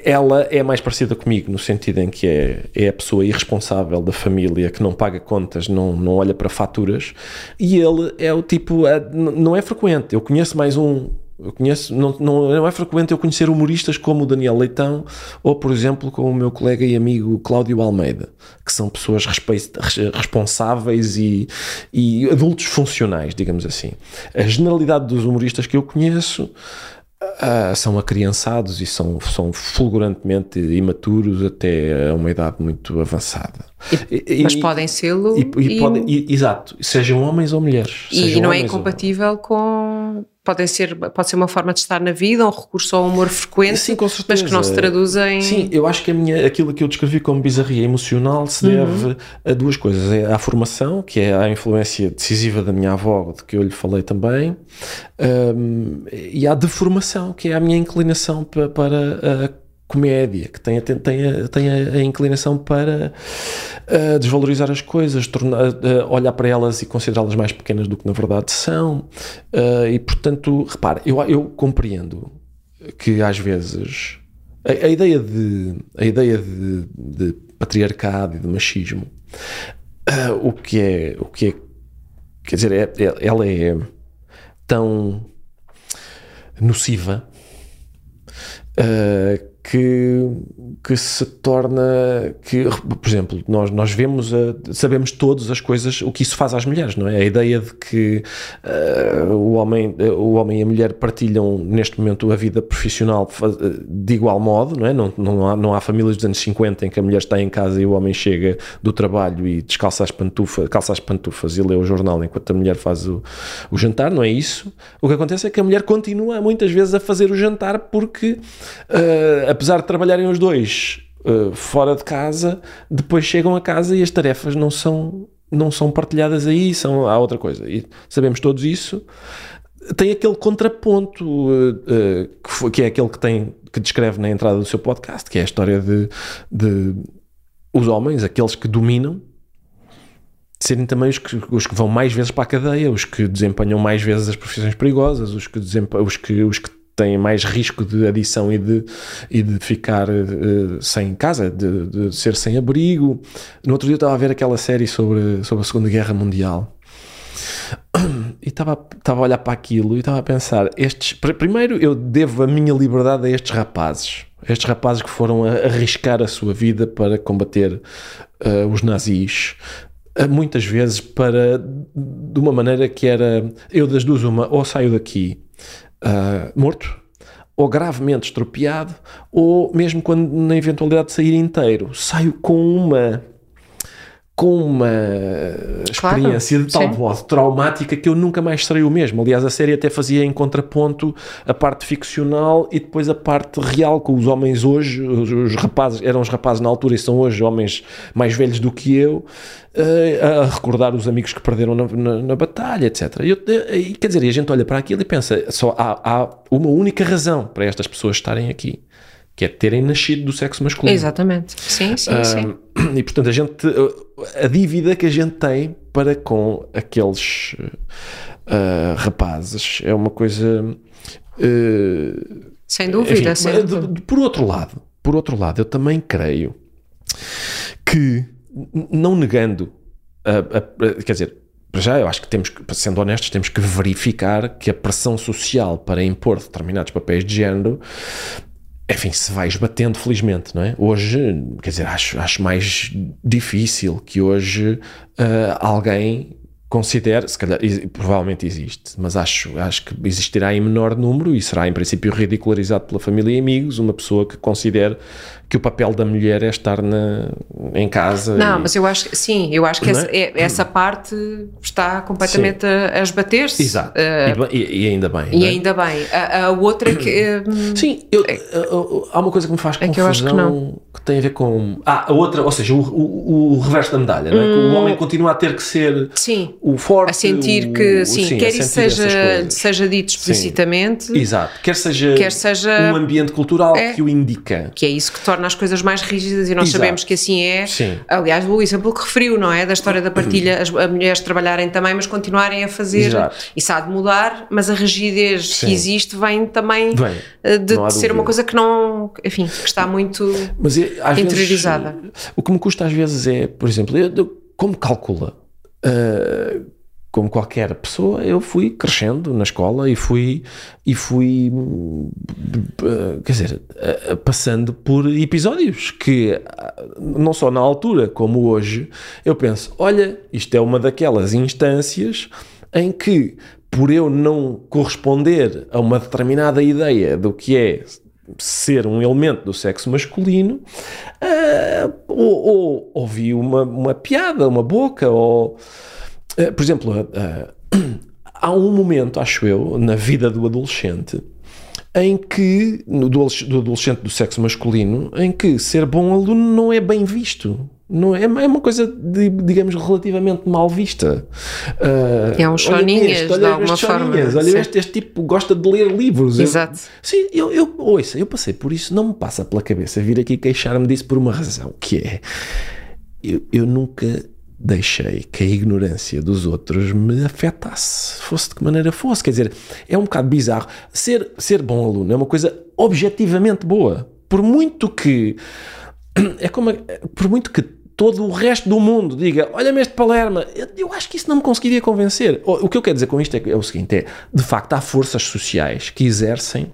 ela é mais parecida comigo no sentido em que é, é a pessoa irresponsável da família que não paga contas, não, não olha para faturas e ele é o tipo, não é frequente. Eu conheço mais um. Eu conheço, não, não, não é frequente eu conhecer humoristas como o Daniel Leitão ou, por exemplo, como o meu colega e amigo Cláudio Almeida, que são pessoas responsáveis e, e adultos funcionais, digamos assim. A generalidade dos humoristas que eu conheço Uh, são acriançados e são, são fulgurantemente imaturos até a uma idade muito avançada. E, mas podem sê-lo. E, e, e, podem, exato, sejam homens ou mulheres. E não é incompatível ou... com podem ser, pode ser uma forma de estar na vida, um recurso ao humor frequente, Sim, mas que não se traduz em... Sim, eu acho que a minha, aquilo que eu descrevi como bizarria emocional se uhum. deve a duas coisas. É à formação, que é a influência decisiva da minha avó, de que eu lhe falei também, um, e à deformação, que é a minha inclinação para, para a comédia, que tem, tem, tem, a, tem a, inclinação para uh, desvalorizar as coisas, tornar, uh, olhar para elas e considerá-las mais pequenas do que na verdade são. Uh, e portanto, repare, eu, eu compreendo que às vezes a, a ideia, de, a ideia de, de, patriarcado e de machismo, o, que é, o que é, quer dizer, é, é, ela é tão nociva uh, que, que se torna que, por exemplo, nós, nós vemos, a, sabemos todos as coisas, o que isso faz às mulheres, não é? A ideia de que uh, o, homem, o homem e a mulher partilham neste momento a vida profissional de igual modo, não é? Não, não, há, não há famílias dos anos 50 em que a mulher está em casa e o homem chega do trabalho e descalça as pantufas, calça as pantufas e lê o jornal enquanto a mulher faz o, o jantar, não é isso? O que acontece é que a mulher continua muitas vezes a fazer o jantar porque uh, apesar de trabalharem os dois uh, fora de casa, depois chegam a casa e as tarefas não são, não são partilhadas aí, são a outra coisa. E sabemos todos isso. Tem aquele contraponto uh, uh, que, foi, que, é aquele que tem que descreve na entrada do seu podcast, que é a história de, de os homens, aqueles que dominam, serem também os que, os que vão mais vezes para a cadeia, os que desempenham mais vezes as profissões perigosas, os que, os que, os que têm mais risco de adição e de, e de ficar uh, sem casa, de, de, ser sem abrigo. No outro dia eu estava a ver aquela série sobre, sobre a Segunda Guerra Mundial. E estava, estava a olhar para aquilo e estava a pensar: estes, primeiro, eu devo a minha liberdade a estes rapazes, estes rapazes que foram a arriscar a sua vida para combater uh, os nazis, uh, muitas vezes para de uma maneira que era eu das duas uma ou saio daqui uh, morto, ou gravemente estropiado, ou mesmo quando na eventualidade de sair inteiro, saio com uma com uma experiência claro, de tal sim. modo traumática que eu nunca mais serei o mesmo. Aliás, a série até fazia em contraponto a parte ficcional e depois a parte real, com os homens hoje, os, os rapazes, eram os rapazes na altura e são hoje homens mais velhos do que eu, uh, a recordar os amigos que perderam na, na, na batalha, etc. E, eu, e, quer dizer, a gente olha para aquilo e pensa, só há, há uma única razão para estas pessoas estarem aqui que é terem nascido do sexo masculino. Exatamente. Sim, sim, sim. E portanto a gente a dívida que a gente tem para com aqueles uh, rapazes é uma coisa uh, sem dúvida, enfim, sem dúvida. Por outro lado, por outro lado, eu também creio que não negando a, a, quer dizer, já eu acho que temos que, sendo honestos, temos que verificar que a pressão social para impor determinados papéis de género enfim, se vai esbatendo, felizmente, não é? Hoje, quer dizer, acho, acho mais difícil que hoje uh, alguém considere, se calhar, provavelmente existe, mas acho, acho que existirá em menor número e será em princípio ridicularizado pela família e amigos uma pessoa que considere que o papel da mulher é estar na, em casa. Não, e... mas eu acho que sim, eu acho que essa, é? essa, parte está completamente a, a esbater-se. Exato. Uh, e, e, ainda bem. E é? ainda bem. A, a outra que. Um, sim, eu, é, há uma coisa que me faz é confusão que, que, tem a ver com. Ah, a outra, ou seja, o, o, o reverso da medalha, não é? que o hum. homem continua a ter que ser sim, o forte. A sentir que, sim, sim quer isso seja, seja dito explicitamente. Sim. Exato. Quer seja, quer seja um ambiente cultural é, que o indica. Que é isso que torna torna as coisas mais rígidas e nós Exato. sabemos que assim é. Sim. Aliás, o exemplo que referiu, não é? Da história da partilha, as, as mulheres trabalharem também, mas continuarem a fazer. Exato. Isso há de mudar, mas a rigidez Sim. que existe vem também vem. Eh, de, de ser uma coisa que não. Enfim, que está muito mas, interiorizada. Vezes, o que me custa às vezes é, por exemplo, eu, como calcula? Uh, como qualquer pessoa, eu fui crescendo na escola e fui, e fui eh, quer dizer, eh, passando por episódios que, eh, não só na altura como hoje, eu penso: olha, isto é uma daquelas instâncias em que por eu não corresponder a uma determinada ideia do que é ser um elemento do sexo masculino, uh, ou, ou ouvi uma, uma piada, uma boca, ou, por exemplo, uh, há um momento, acho eu, na vida do adolescente, em que, do adolescente do sexo masculino, em que ser bom aluno não é bem visto. Não é, é uma coisa, de, digamos, relativamente mal vista. Uh, é um choninhas, este, de alguma forma. Olha, este, este, tipo gosta de ler livros. Exato. Eu, sim, eu, eu, ouça, eu passei por isso, não me passa pela cabeça vir aqui queixar-me disso por uma razão, que é, eu, eu nunca deixei que a ignorância dos outros me afetasse, fosse de que maneira fosse. Quer dizer, é um bocado bizarro. Ser, ser bom aluno é uma coisa objetivamente boa. Por muito que. É como. Por muito que todo o resto do mundo diga: Olha-me este Palerma, eu, eu, acho que isso não me conseguiria convencer. O, o que eu quero dizer com isto é, é, o seguinte: é de facto, há forças sociais que exercem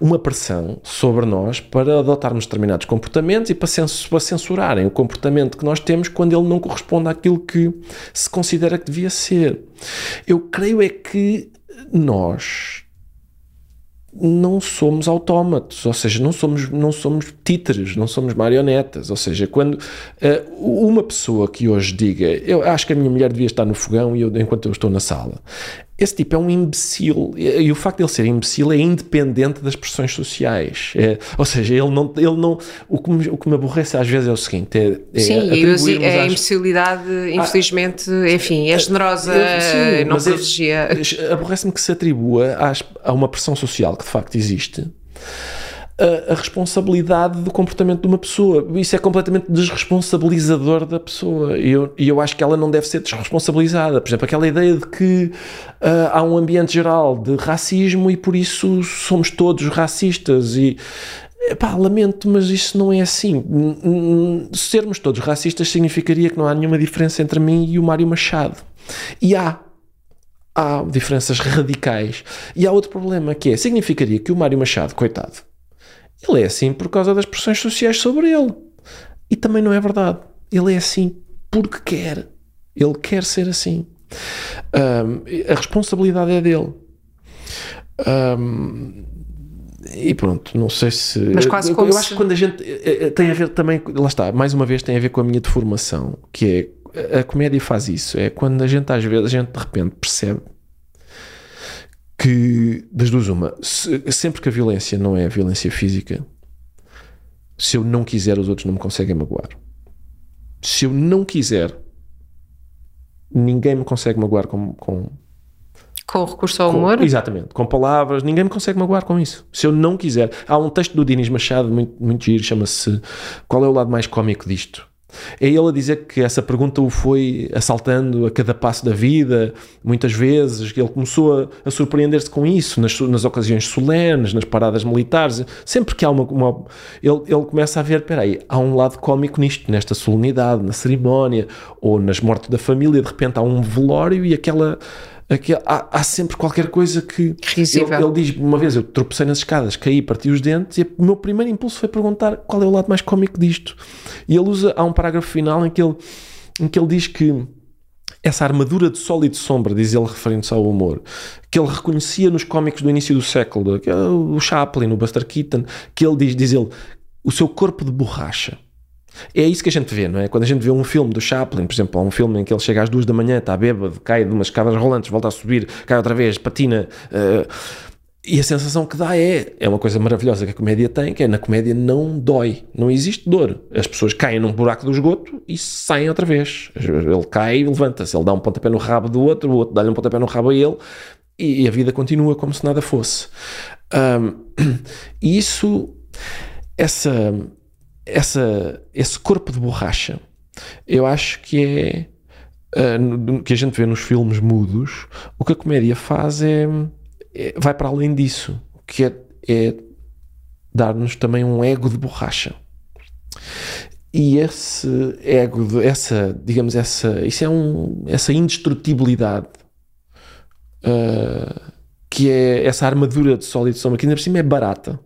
uma pressão sobre nós para adotarmos determinados comportamentos e para, cens para censurarem o comportamento que nós temos quando ele não corresponde àquilo que se considera que devia ser. Eu creio é que nós não somos autómatos, ou seja, não somos, não somos títeres, não somos marionetas. Ou seja, quando uh, uma pessoa que hoje diga eu acho que a minha mulher devia estar no fogão e eu, enquanto eu estou na sala, esse tipo é um imbecil. E o facto de ele ser imbecil é independente das pressões sociais. É, ou seja, ele não. Ele não o, que me, o que me aborrece às vezes é o seguinte: é, é Sim, a imbecilidade, infelizmente, ah, enfim, é generosa, sim, não privilegia. Aborrece-me que se atribua às, a uma pressão social que de facto existe a, a, responsabilidade do comportamento de uma pessoa. Isso é completamente desresponsabilizador da pessoa. E eu, eu acho que ela não deve ser desresponsabilizada. Por exemplo, aquela ideia de que uh, há um ambiente geral de racismo e por isso somos todos racistas. E Epá, lamento, mas isso não é assim. Sermos todos racistas significaria que não há nenhuma diferença entre mim e o Mário Machado. E há. Há diferenças radicais. E há outro problema que é: significaria que o Mário Machado, coitado, ele é assim por causa das pressões sociais sobre ele. E também não é verdade. Ele é assim porque quer. Ele quer ser assim. Um, a responsabilidade é dele. Um, e pronto, não sei se. Mas quase como eu se... acho que quando a gente. Eh, eh, tem a ver também. Lá está, mais uma vez, tem a ver com a minha deformação. Que é. A comédia faz isso. É quando a gente, às vezes, a gente de repente percebe que, das duas, uma, se, sempre que a violência não é a violência física, se eu não quiser, os outros não me conseguem magoar. Se eu não quiser, ninguém me consegue magoar com. Com, com recurso ao humor? exatamente, com palavras, ninguém me consegue magoar com isso. Se eu não quiser. Há um texto do Dinis Machado muito, muito giro, chama-se Qual é o lado mais cómico disto? É ele a dizer que essa pergunta o foi assaltando a cada passo da vida, muitas vezes, que ele começou a, a surpreender-se com isso, nas, nas, ocasiões solenes, nas paradas militares, sempre que há uma... uma ele, ele começa a ver, espera aí, há um lado cómico nisto, nesta solenidade, na cerimónia, ou nas mortes da família, de repente há um velório e aquela Aquele, há, há, sempre qualquer coisa que. Ele, ele, diz: uma vez eu tropecei nas escadas, caí, parti os dentes, e o meu primeiro impulso foi perguntar qual é o lado mais cómico disto. E ele usa. Há um parágrafo final em que ele, em que ele diz que essa armadura de sol e de sombra, diz ele referindo-se ao humor, que ele reconhecia nos cómicos do início do século, é o Chaplin, o Buster Keaton, que ele diz, diz ele, o seu corpo de borracha é isso que a gente vê, não é? Quando a gente vê um filme do Chaplin, por exemplo, há um filme em que ele chega às duas da manhã, está bêbado, cai de umas escadas rolantes, volta a subir, cai outra vez, patina. Uh, e a sensação que dá é, é uma coisa maravilhosa que a comédia tem, que é na comédia não dói, não existe dor. As pessoas caem num buraco do esgoto e saem outra vez. Ele cai e levanta-se, ele dá um pontapé no rabo do outro, o outro dá-lhe um pontapé no rabo a ele e a vida continua como se nada fosse. Um, isso, essa, essa, esse corpo de borracha, eu acho que é uh, que a gente vê nos filmes mudos. O que a comédia faz é, é vai para além disso, que é, é dar-nos também um ego de borracha. E esse ego, de, essa, digamos, essa, isso é um, essa indestrutibilidade uh, que é essa armadura de sólido sombra, que ainda por cima é barata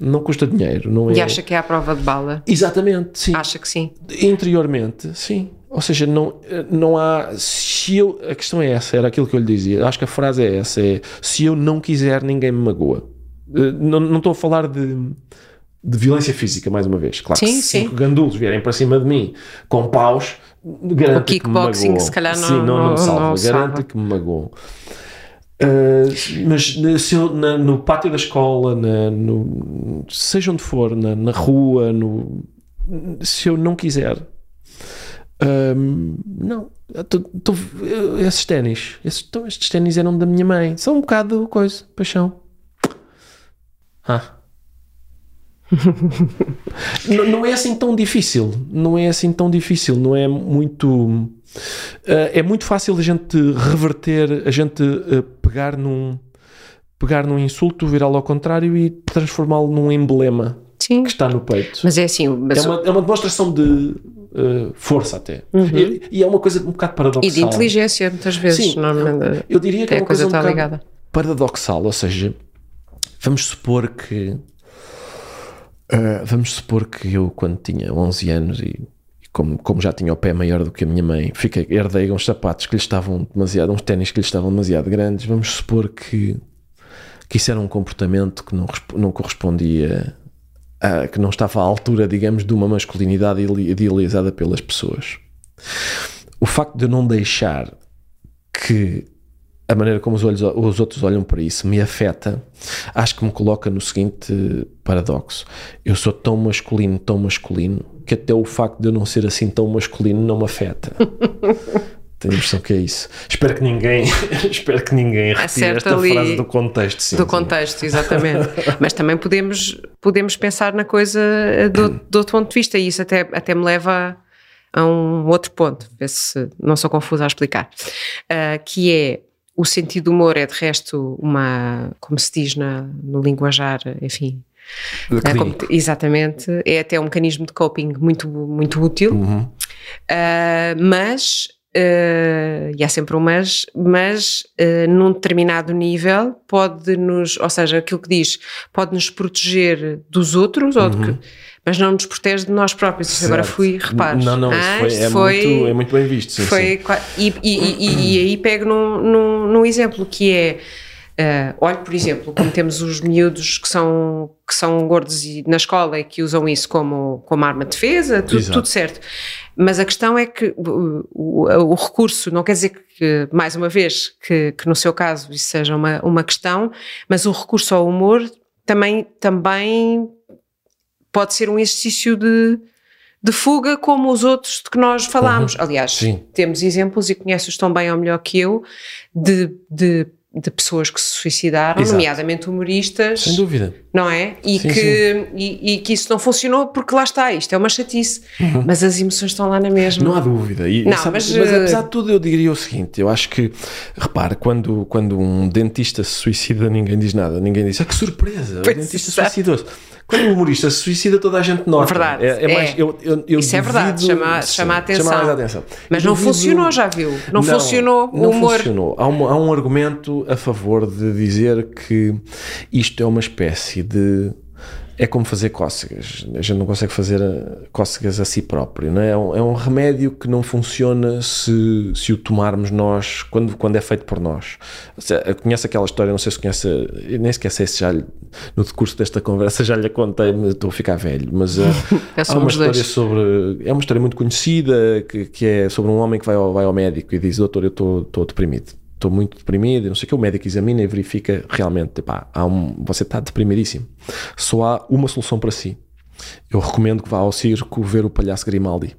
não custa dinheiro. Não é... E acha que é a prova de bala? Exatamente, sim. Acha que sim? Interiormente, sim. Ou seja, não, não há. Se eu. A questão é essa, era aquilo que eu lhe dizia. Acho que a frase é essa: é se eu não quiser, ninguém me magoa. Eh, Não, não estou a falar de, de violência física, mais uma vez. Claro Sim, que se sim. cinco gandulos vierem para cima de mim com paus, garanto que me kickboxing, magoam. se calhar, não- Sim, não, não, não- me salva. não garanto salva. que me magoam. Uh, mas eh, se eu, na- no pátio da escola, na- no, seja onde for, na, na rua, no, se eu não quiser, hum, não. Tô- tô- esses ténis, esses, então, estes ténis eram da minha mãe, são um bocado coisa, paixão. Ah. não, não é assim tão difícil, não é assim tão difícil, não é muito. Eh, é muito fácil a gente reverter, a gente eh, pegar num pegar num insulto, virá-lo ao contrário e transformá-lo num emblema Sim. que está no peito. Mas é assim, mas É uma, é uma demonstração de eh, força até. E, e é uma coisa um bocado paradoxal. Uhum. e de inteligência, muitas vezes. Sim, normalmente, Eu diria que é a uma coisa, coisa um bocado ligada. paradoxal, ou seja, vamos supor que eh, vamos supor que eu quando tinha 11 anos e como, como já tinha o pé maior do que a minha mãe, fiquei, herdei uns sapatos que lhe estavam demasiado, uns ténis que lhe estavam demasiado grandes, vamos supor que, que isso era um comportamento que não, não correspondia a- que não estava à altura, digamos, de uma masculinidade ideali- idealizada pelas pessoas. O facto de eu não deixar que a maneira como os, olhos, os outros olham para isso me afeta, acho que me coloca no seguinte paradoxo. Eu sou tão masculino, tão masculino, que até o facto de eu não ser assim tão masculino não me afeta. Tenho a impressão que é isso. Espero que ninguém, espero que ninguém retire esta ali frase do contexto. Sim, do sim. contexto, exatamente. Mas também podemos, podemos pensar na coisa eh, do, do outro ponto de vista, e isso até, até me leva a um outro ponto, ver se não sou confusa a explicar, Ah, que é o sentido do humor é de resto uma, como se diz na, no linguajar, enfim, é como- exatamente, é até um mecanismo de coping muito, muito útil. Uhum. Uh, mas, uh, e há sempre um mas, mas uh, num determinado nível pode-nos, ou seja, aquilo que diz, pode-nos proteger dos outros, ou de que- mas não nos protege de nós próprios. Isto agora Uhum. Fui, repares. Não, não, Ah, foi, é, foi- muito, é muito bem visto. Sim, foi sim. e, e, e- e aí pego num, num, num exemplo que é uh, olha, por exemplo, como temos os miúdos que são, que são gordos e, na escola e que usam isso como, como arma de defesa, tudo, tudo certo. Mas a questão é que o, o, o recurso, não quer dizer que, mais uma vez, que, que no seu caso isso seja uma, uma questão, mas o recurso ao humor também, também pode ser um exercício de, de fuga, como os outros de que nós falámos. Aliás, Sim. temos exemplos, e conheces tão bem ou melhor que eu, de, de, de pessoas que se suicidaram, Exato. nomeadamente humoristas, Sem dúvida. não é? E, Sim, que, E, e que isso não funcionou porque lá está, isto é uma chatice, mas as emoções estão lá na mesma. Uhum. Não há dúvida. E, Não, sabe- mas, mas, eh, apesar de tudo, eu diria o seguinte: eu acho que, repare, quando, quando um dentista se suicida, ninguém diz nada. Ninguém diz, ah, que surpresa, Pois, o dentista suicidou-se. Quando um humorista se suicida, toda a gente nota. Verdade, É, é mais, é. eu, eu, eu Isso é verdade, chama- sim, chama a atenção. mais a atenção. Mas Eu não duvido- funcionou, já viu? Não, funcionou o não humor. funcionou. Há, uma- há um argumento a favor de dizer que isto é uma espécie de. É como fazer cócegas. A gente não consegue fazer eh, cócegas a si próprio. Não é? É, um, é um remédio que não funciona se, se o tomarmos nós, quando, quando é feito por nós. Eu conheço aquela história, não sei se conhece, nem sequer sei se já lhe- no decurso desta conversa já lhe contei, mas estou a ficar velho. Mas eh, É há uma história dois. sobre. É uma história muito conhecida que, que é sobre um homem que vai ao, vai ao médico e diz: Doutor, eu estou deprimido. Estou muito deprimido, não sei o que. O médico examina e verifica realmente: pá, há um, você está deprimidíssimo. Só há uma solução para si. Eu recomendo que vá ao circo ver o palhaço Grimaldi.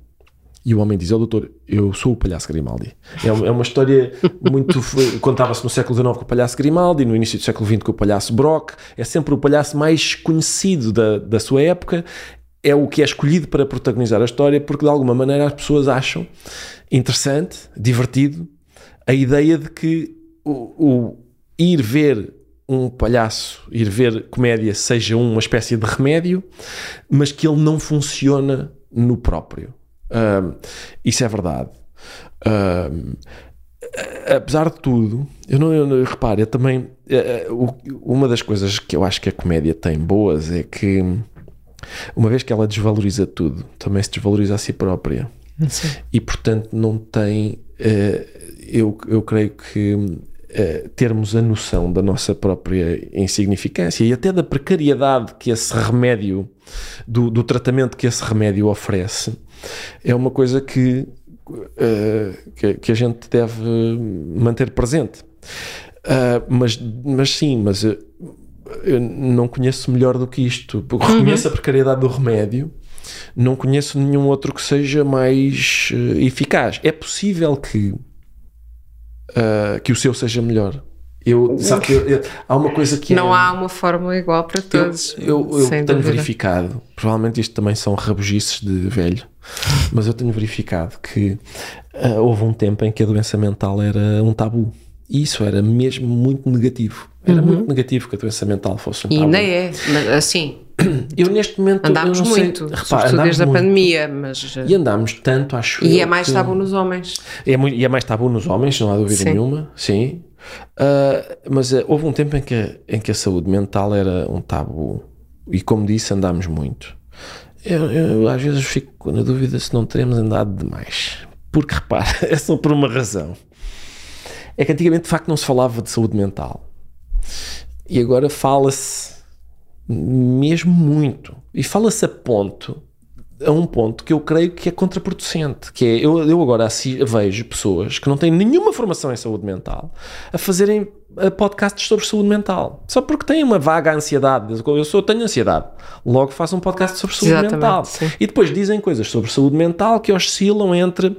E o homem diz: Ó doutor, eu sou o palhaço Grimaldi. É é uma história muito. Contava-se no século XIX com o palhaço Grimaldi, no início do século XX com o palhaço Brock. É sempre o palhaço mais conhecido da, da sua época. É o que é escolhido para protagonizar a história, porque de alguma maneira as pessoas acham interessante, divertido, a ideia de que o, o ir ver um palhaço, ir ver comédia seja uma espécie de remédio, mas que ele não funciona no próprio. Isso é verdade. Apesar de tudo, eu não, eu não repare, eu também eh, eh, o- uma das coisas que eu acho que a comédia tem boas é que uma vez que ela desvaloriza tudo, também se desvaloriza a si própria. Sim. E, portanto, não tem. Eu, eu creio que eh, termos a noção da nossa própria insignificância e até da precariedade que esse remédio, do, do tratamento que esse remédio oferece, é uma coisa que, eh, que, que a gente deve manter presente. Ah, mas, mas sim, mas eh, eu não conheço melhor do que isto. Porque Reconheço a precariedade do remédio, não conheço nenhum outro que seja mais eficaz. É possível que, ah, que o seu seja melhor. Eu, sabe, que eu- eu- há uma coisa que Não é, há uma fórmula igual para todos. eu, eu tenho dúvida. verificado, provavelmente isto também são rabugices de velho, mas eu tenho verificado que ah, houve um tempo em que a doença mental era um tabu. E isso era mesmo muito negativo. Era muito negativo que a doença mental fosse um Uhum. E tabu. ainda é, mas assim, Eu neste momento andámos eu sei- muito, repara, sobretudo andámos desde a muito. pandemia, mas. E andámos tanto, acho E é mais que- tabu nos homens. é muito- e é mais tabu nos homens, não há dúvida Sim. nenhuma, sim. Ah, mas ah, houve um tempo em que, em que a saúde mental era um tabu. E como disse, andámos muito. Eu, eu às vezes fico na dúvida se não teremos andado demais. Porque repara, é só por uma razão. É que antigamente de facto não se falava de saúde mental. E agora fala-se mesmo muito. E fala-se a ponto, a um ponto que eu creio que é contraproducente. Que é, eu, eu agora assi- vejo pessoas que não têm nenhuma formação em saúde mental a fazerem eh, podcasts sobre saúde mental. Só porque têm uma vaga ansiedade. Eu sou, tenho ansiedade. Logo faço um podcast sobre saúde Exatamente, mental. sim. E depois dizem coisas sobre saúde mental que oscilam entre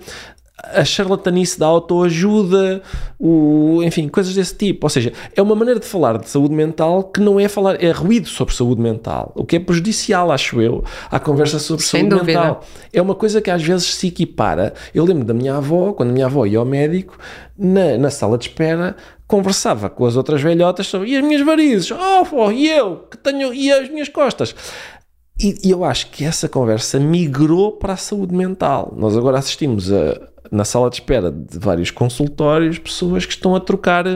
a charlatanice da autoajuda, o, enfim, coisas desse tipo. Ou seja, é uma maneira de falar de saúde mental que não é falar, é ruído sobre saúde mental, o que é prejudicial, acho eu, à conversa sobre Sem saúde dúvida. mental. É uma coisa que às vezes se equipara. Eu lembro da minha avó, quando a minha avó ia ao médico, na, na sala de espera, conversava com as outras velhotas sobre e as minhas varizes, oh, avó, e eu, que tenho, e as minhas costas. E, e eu acho que essa conversa migrou para a saúde mental. Nós agora assistimos a, na sala de espera de vários consultórios pessoas que estão a trocar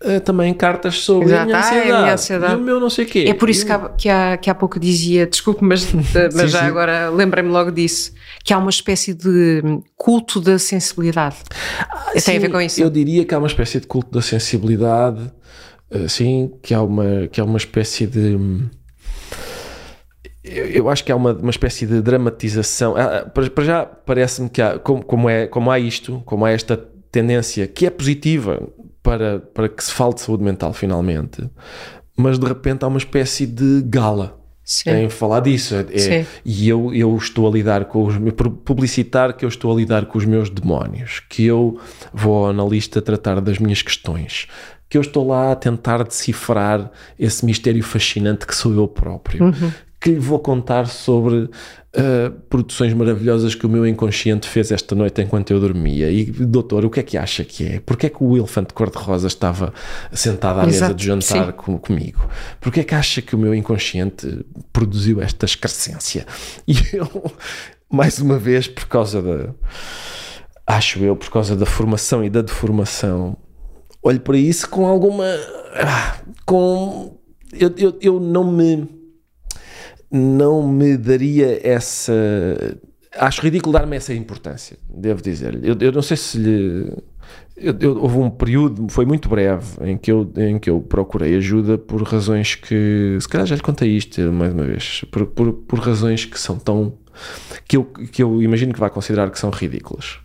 eh, também cartas sobre a Exato. minha Ah, é a ansiedade, minha ansiedade. e o meu não sei o quê. É por isso que há, que há, que há pouco dizia, desculpe, mas, mas Sim, já sim. agora lembrei-me logo disso, que há uma espécie de culto da sensibilidade. Tem a ver Sim, com isso. Eu diria que há uma espécie de culto da sensibilidade, assim, que há uma, que há uma espécie de. Eu, eu acho que há uma, uma espécie de dramatização. Ah, ah, Para, para já parece-me que há, como, como, é, como há isto, como há esta tendência que é positiva para, para que se fale de saúde mental finalmente, mas de repente há uma espécie de gala Sim. em falar disso. É- é- e eu, eu estou a lidar com os publicitar que eu estou a lidar com os meus demónios, que eu vou ao analista tratar das minhas questões, que eu estou lá a tentar decifrar esse mistério fascinante que sou eu próprio. Uhum. Que lhe vou contar sobre ah, produções maravilhosas que o meu inconsciente fez esta noite enquanto eu dormia. E, doutor, o que é que acha que é? Porquê é que o elefante cor-de-rosa estava sentado à mesa Exato, de jantar com- comigo? Porquê é que acha que o meu inconsciente produziu esta excrescência? E eu, mais uma vez, por causa da. Acho eu, por causa da formação e da deformação, olho para isso com alguma. ah, Com. Eu, eu, eu não me. Não me daria essa. Acho ridículo dar-me essa importância, devo dizer-lhe. Eu, eu não sei se lhe. eu- eu- houve um período, foi muito breve, em que, eu, em que eu procurei ajuda por razões que. Se calhar já lhe contei isto mais uma vez. Por, por, por razões que são tão. Que eu, que eu imagino que vai considerar que são ridículas.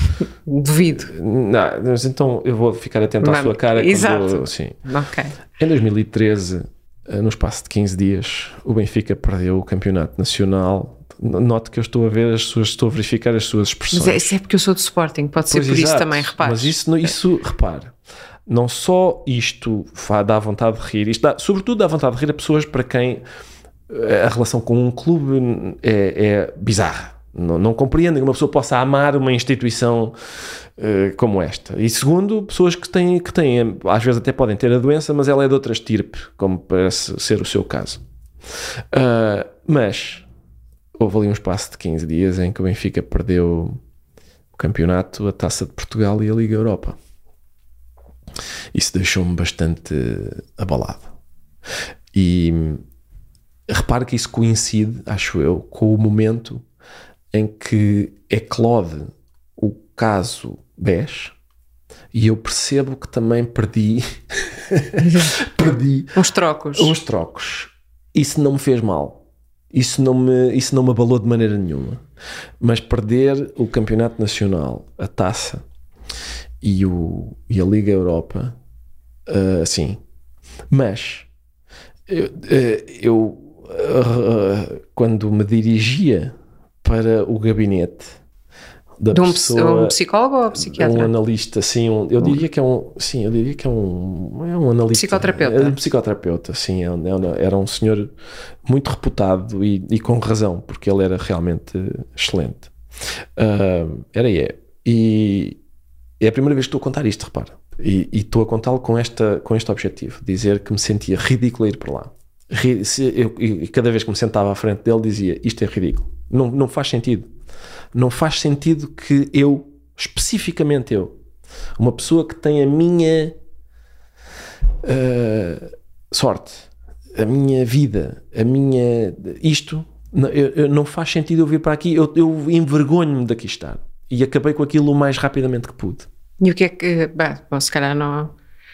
Duvido. Não, mas então eu vou ficar atento à Vamos. sua cara. Exato. eu- sim. Ok. Em 2013, eh, no espaço de 15 dias, o Benfica perdeu o campeonato nacional. Note que eu estou a ver as suas, estou a verificar as suas expressões. Mas é, isso é porque eu sou de Sporting, pode ser Pois, por isso exato. também, repare. Mas isso, isso repare, não só isto dá vontade de rir, isto dá, sobretudo dá vontade de rir a pessoas para quem eh, a relação com um clube é, é bizarra. Não, não compreendem que uma pessoa possa amar uma instituição eh, como esta. E segundo, pessoas que têm, que têm, às vezes até podem ter a doença, mas ela é de outra estirpe, como parece ser o seu caso. Ah, mas houve ali um espaço de 15 dias em que o Benfica perdeu o campeonato, a Taça de Portugal e a Liga Europa. Isso deixou-me bastante abalado. E repare que isso coincide, acho eu, com o momento em que eclode o caso BES e eu percebo que também perdi perdi uns trocos. uns trocos. Isso não me fez mal. Isso não me, isso não me abalou de maneira nenhuma. Mas perder o campeonato nacional, a taça e, o, e a Liga Europa, uh, sim. Mas eu, uh, eu uh, quando me dirigia para o gabinete da De um, pessoa, um psicólogo ou psiquiatra? um analista, sim, um- eu diria que é um, sim, eu diria que é um, é um analista, Psicoterapeuta. é um psicoterapeuta, sim, é é era um senhor muito reputado e, e com razão, porque ele era realmente excelente. Ah, era é. E é a primeira vez que estou a contar isto, repara. E, e estou a contá-lo com, esta, com este objetivo: dizer que me sentia ridículo a ir para lá. Eu- e cada vez que me sentava à frente dele, dizia: Isto é ridículo. Não, não faz sentido. Não faz sentido que eu, especificamente eu, uma pessoa que tem a minha ah, sorte, a minha vida, a minha. Isto, não, eu- eu- não faz sentido eu vir para aqui. Eu, eu envergonho-me daqui estar. E acabei com aquilo o mais rapidamente que pude. E o que é que. Bem, bom, se calhar não.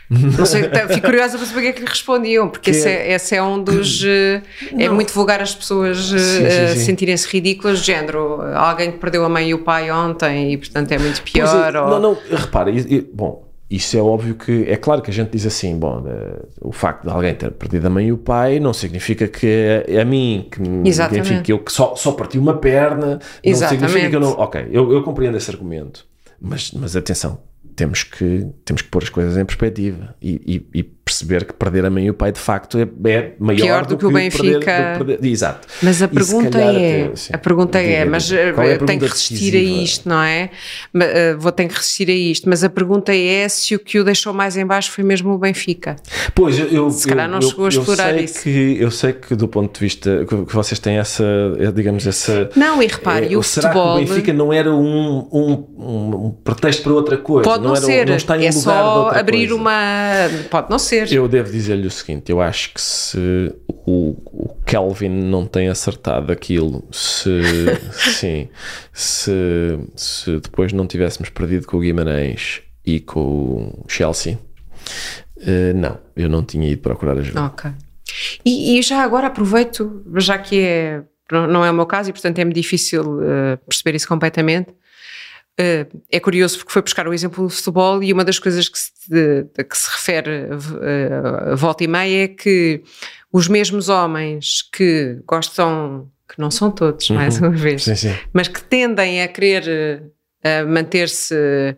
Não sei, tá- fico curiosa para saber o que é que lhe respondiam, porque Que esse, é- é, esse é um dos. eh, É muito vulgar as pessoas eh, sentirem-se ridículas, de género. Alguém que perdeu a mãe e o pai ontem e, portanto, é muito pior. é, ou- Não, não, repara, e- e- bom, isso é óbvio que é claro que a gente diz assim, bom, eh, o facto de alguém ter perdido a mãe e o pai não significa que é a mim, que, me- Exatamente. enfim, que eu que só, só parti uma perna, não Exatamente. significa que eu não. Ok, eu, eu compreendo esse argumento, mas, mas atenção. Temos que, temos que pôr as coisas em perspectiva. E, e- e perceber que perder a mãe e o pai de facto é, é maior Pior do que o perder- Benfica. do que perder- Exato. Mas a pergunta é, até, sim. a pergunta é, mas eh, é a eu tenho que pergunta resistir a decisiva? isto, não é? Eh, Vou ter que resistir a isto, mas a pergunta é se o que o deixou mais em baixo foi mesmo o Benfica. Pois, eu, eu, Se calhar eu- não eu- chegou a eu explorar sei isso. Que, eu sei que do ponto de vista que, que vocês têm essa, eh, digamos, essa. Não, e repare, eh, e o será futebol. que o Benfica não era um, um, um- pretexto para outra coisa? Pode não, um- ser, não está em é lugar de só abrir coisa. uma. Pode não ser. Eu devo dizer-lhe o seguinte: eu acho que se o, o Kelvin não tem acertado aquilo, se sim, se, se depois não tivéssemos perdido com o Guimarães e com o Chelsea, eh, não, eu não tinha ido procurar ajuda. Ok. E, e já agora aproveito, já que é, não é o meu caso e portanto é-me difícil eh, perceber isso completamente. Eh, é curioso porque foi buscar o exemplo do futebol e uma das coisas que se, de- que se refere eh, volta e meia é que os mesmos homens que gostam, que não são todos, mais uma vez, Sim, sim. mas que tendem a querer a manter-se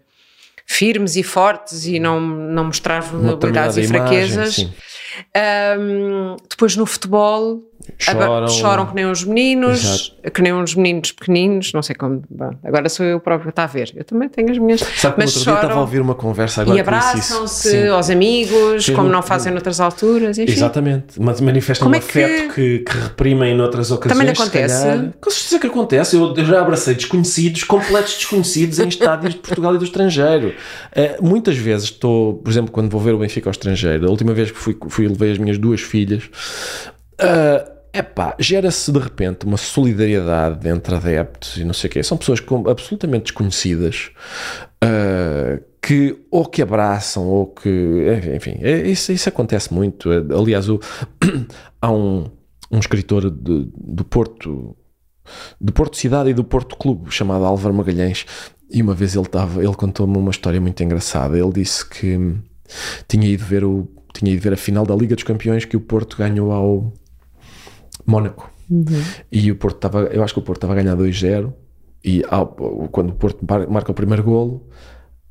firmes e fortes e não, não mostrar vulnerabilidades e imagem, fraquezas. sim. Um, depois no futebol Choram. choram que nem uns meninos, Exato. que nem uns meninos pequeninos, não sei como. bom, agora sou eu próprio que está a ver. Eu também tenho as minhas. Sabe que mas outro dia estava a choram ouvir uma conversa agora e que abraçam-se aos amigos, Fez como um- não fazem noutras alturas, enfim. Exatamente, mas manifestam Como um é que- afeto que, que reprimem noutras ocasiões. Também acontece? calhar. Com certeza que acontece. Eu, eu já abracei desconhecidos, completos desconhecidos em estádios de Portugal e do estrangeiro. Eh, muitas vezes estou, por exemplo, quando vou ver o Benfica ao estrangeiro, a última vez que fui, fui levei as minhas duas filhas. eh, epá, gera-se de repente uma solidariedade entre adeptos e não sei o quê. São pessoas absolutamente desconhecidas eh, que ou que abraçam ou que. Enfim, é- isso, isso acontece muito. Aliás, o- há um, um escritor de- do Porto. Do Porto Cidade e do Porto Clube, chamado Álvaro Magalhães, e uma vez ele estava, ele contou-me uma história muito engraçada. Ele disse que tinha ido ver o tinha ido ver a final da Liga dos Campeões que o Porto ganhou ao Mónaco. E o Porto estava, eu acho que o Porto estava a ganhar 2-0 e ao- quando o Porto mar- marca o primeiro golo,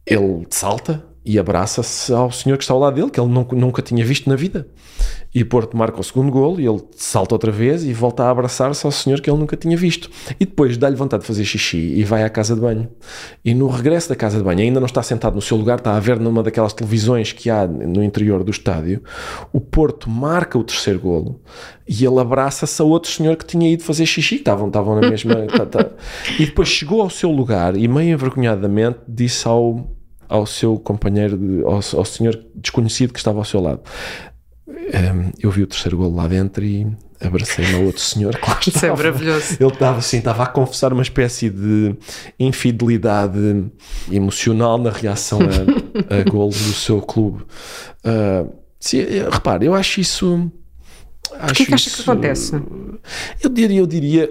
ele salta e abraça-se ao senhor que está ao lado dele, que ele nunca, nunca tinha visto na vida. E Porto marca o segundo golo e ele salta outra vez e volta a abraçar-se ao senhor que ele nunca tinha visto. E depois dá-lhe vontade de fazer xixi e vai à casa de banho. E no regresso da casa de banho, ainda não está sentado no seu lugar, está a ver numa daquelas televisões que há no interior do estádio, o Porto marca o terceiro golo e ele abraça-se a outro senhor que tinha ido fazer xixi, estavam, estavam na mesma. tá, tá. E depois chegou ao seu lugar e, meio envergonhadamente, disse ao, ao seu companheiro, de- ao, ao senhor desconhecido que estava ao seu lado: "Hum, Eu vi o terceiro golo lá dentro e abracei-me a outro senhor, claro. Isso é maravilhoso. Ele estava assim, estava a confessar uma espécie de infidelidade emocional na reação a, a golo do seu clube. Uh, sim, repare, eu acho isso. Acho que, que acha que acontece? Eu diria, eu diria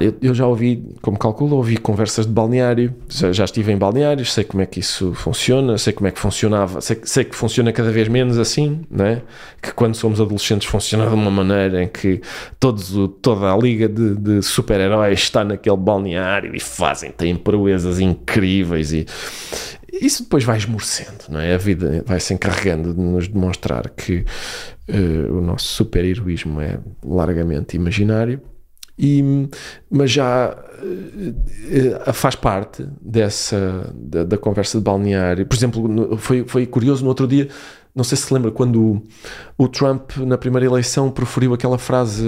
Eu, eu, já ouvi, como calculo, ouvi conversas de balneário, já, já, estive em balneários, sei como é que isso funciona, sei como é que funcionava, sei, sei que funciona cada vez menos assim, né? que quando somos adolescentes funciona de uma maneira em que todos, toda a liga de, de super-heróis está naquele balneário e fazem, têm proezas incríveis e isso depois vai esmorecendo, não é? A vida vai se encarregando de nos demonstrar que uh, o nosso super-heroísmo é largamente imaginário e, mas já uh, faz parte dessa da, da, conversa de balneário. Por exemplo, foi, foi curioso no outro dia, não sei se se lembra, quando o, o Trump, na primeira eleição, proferiu aquela frase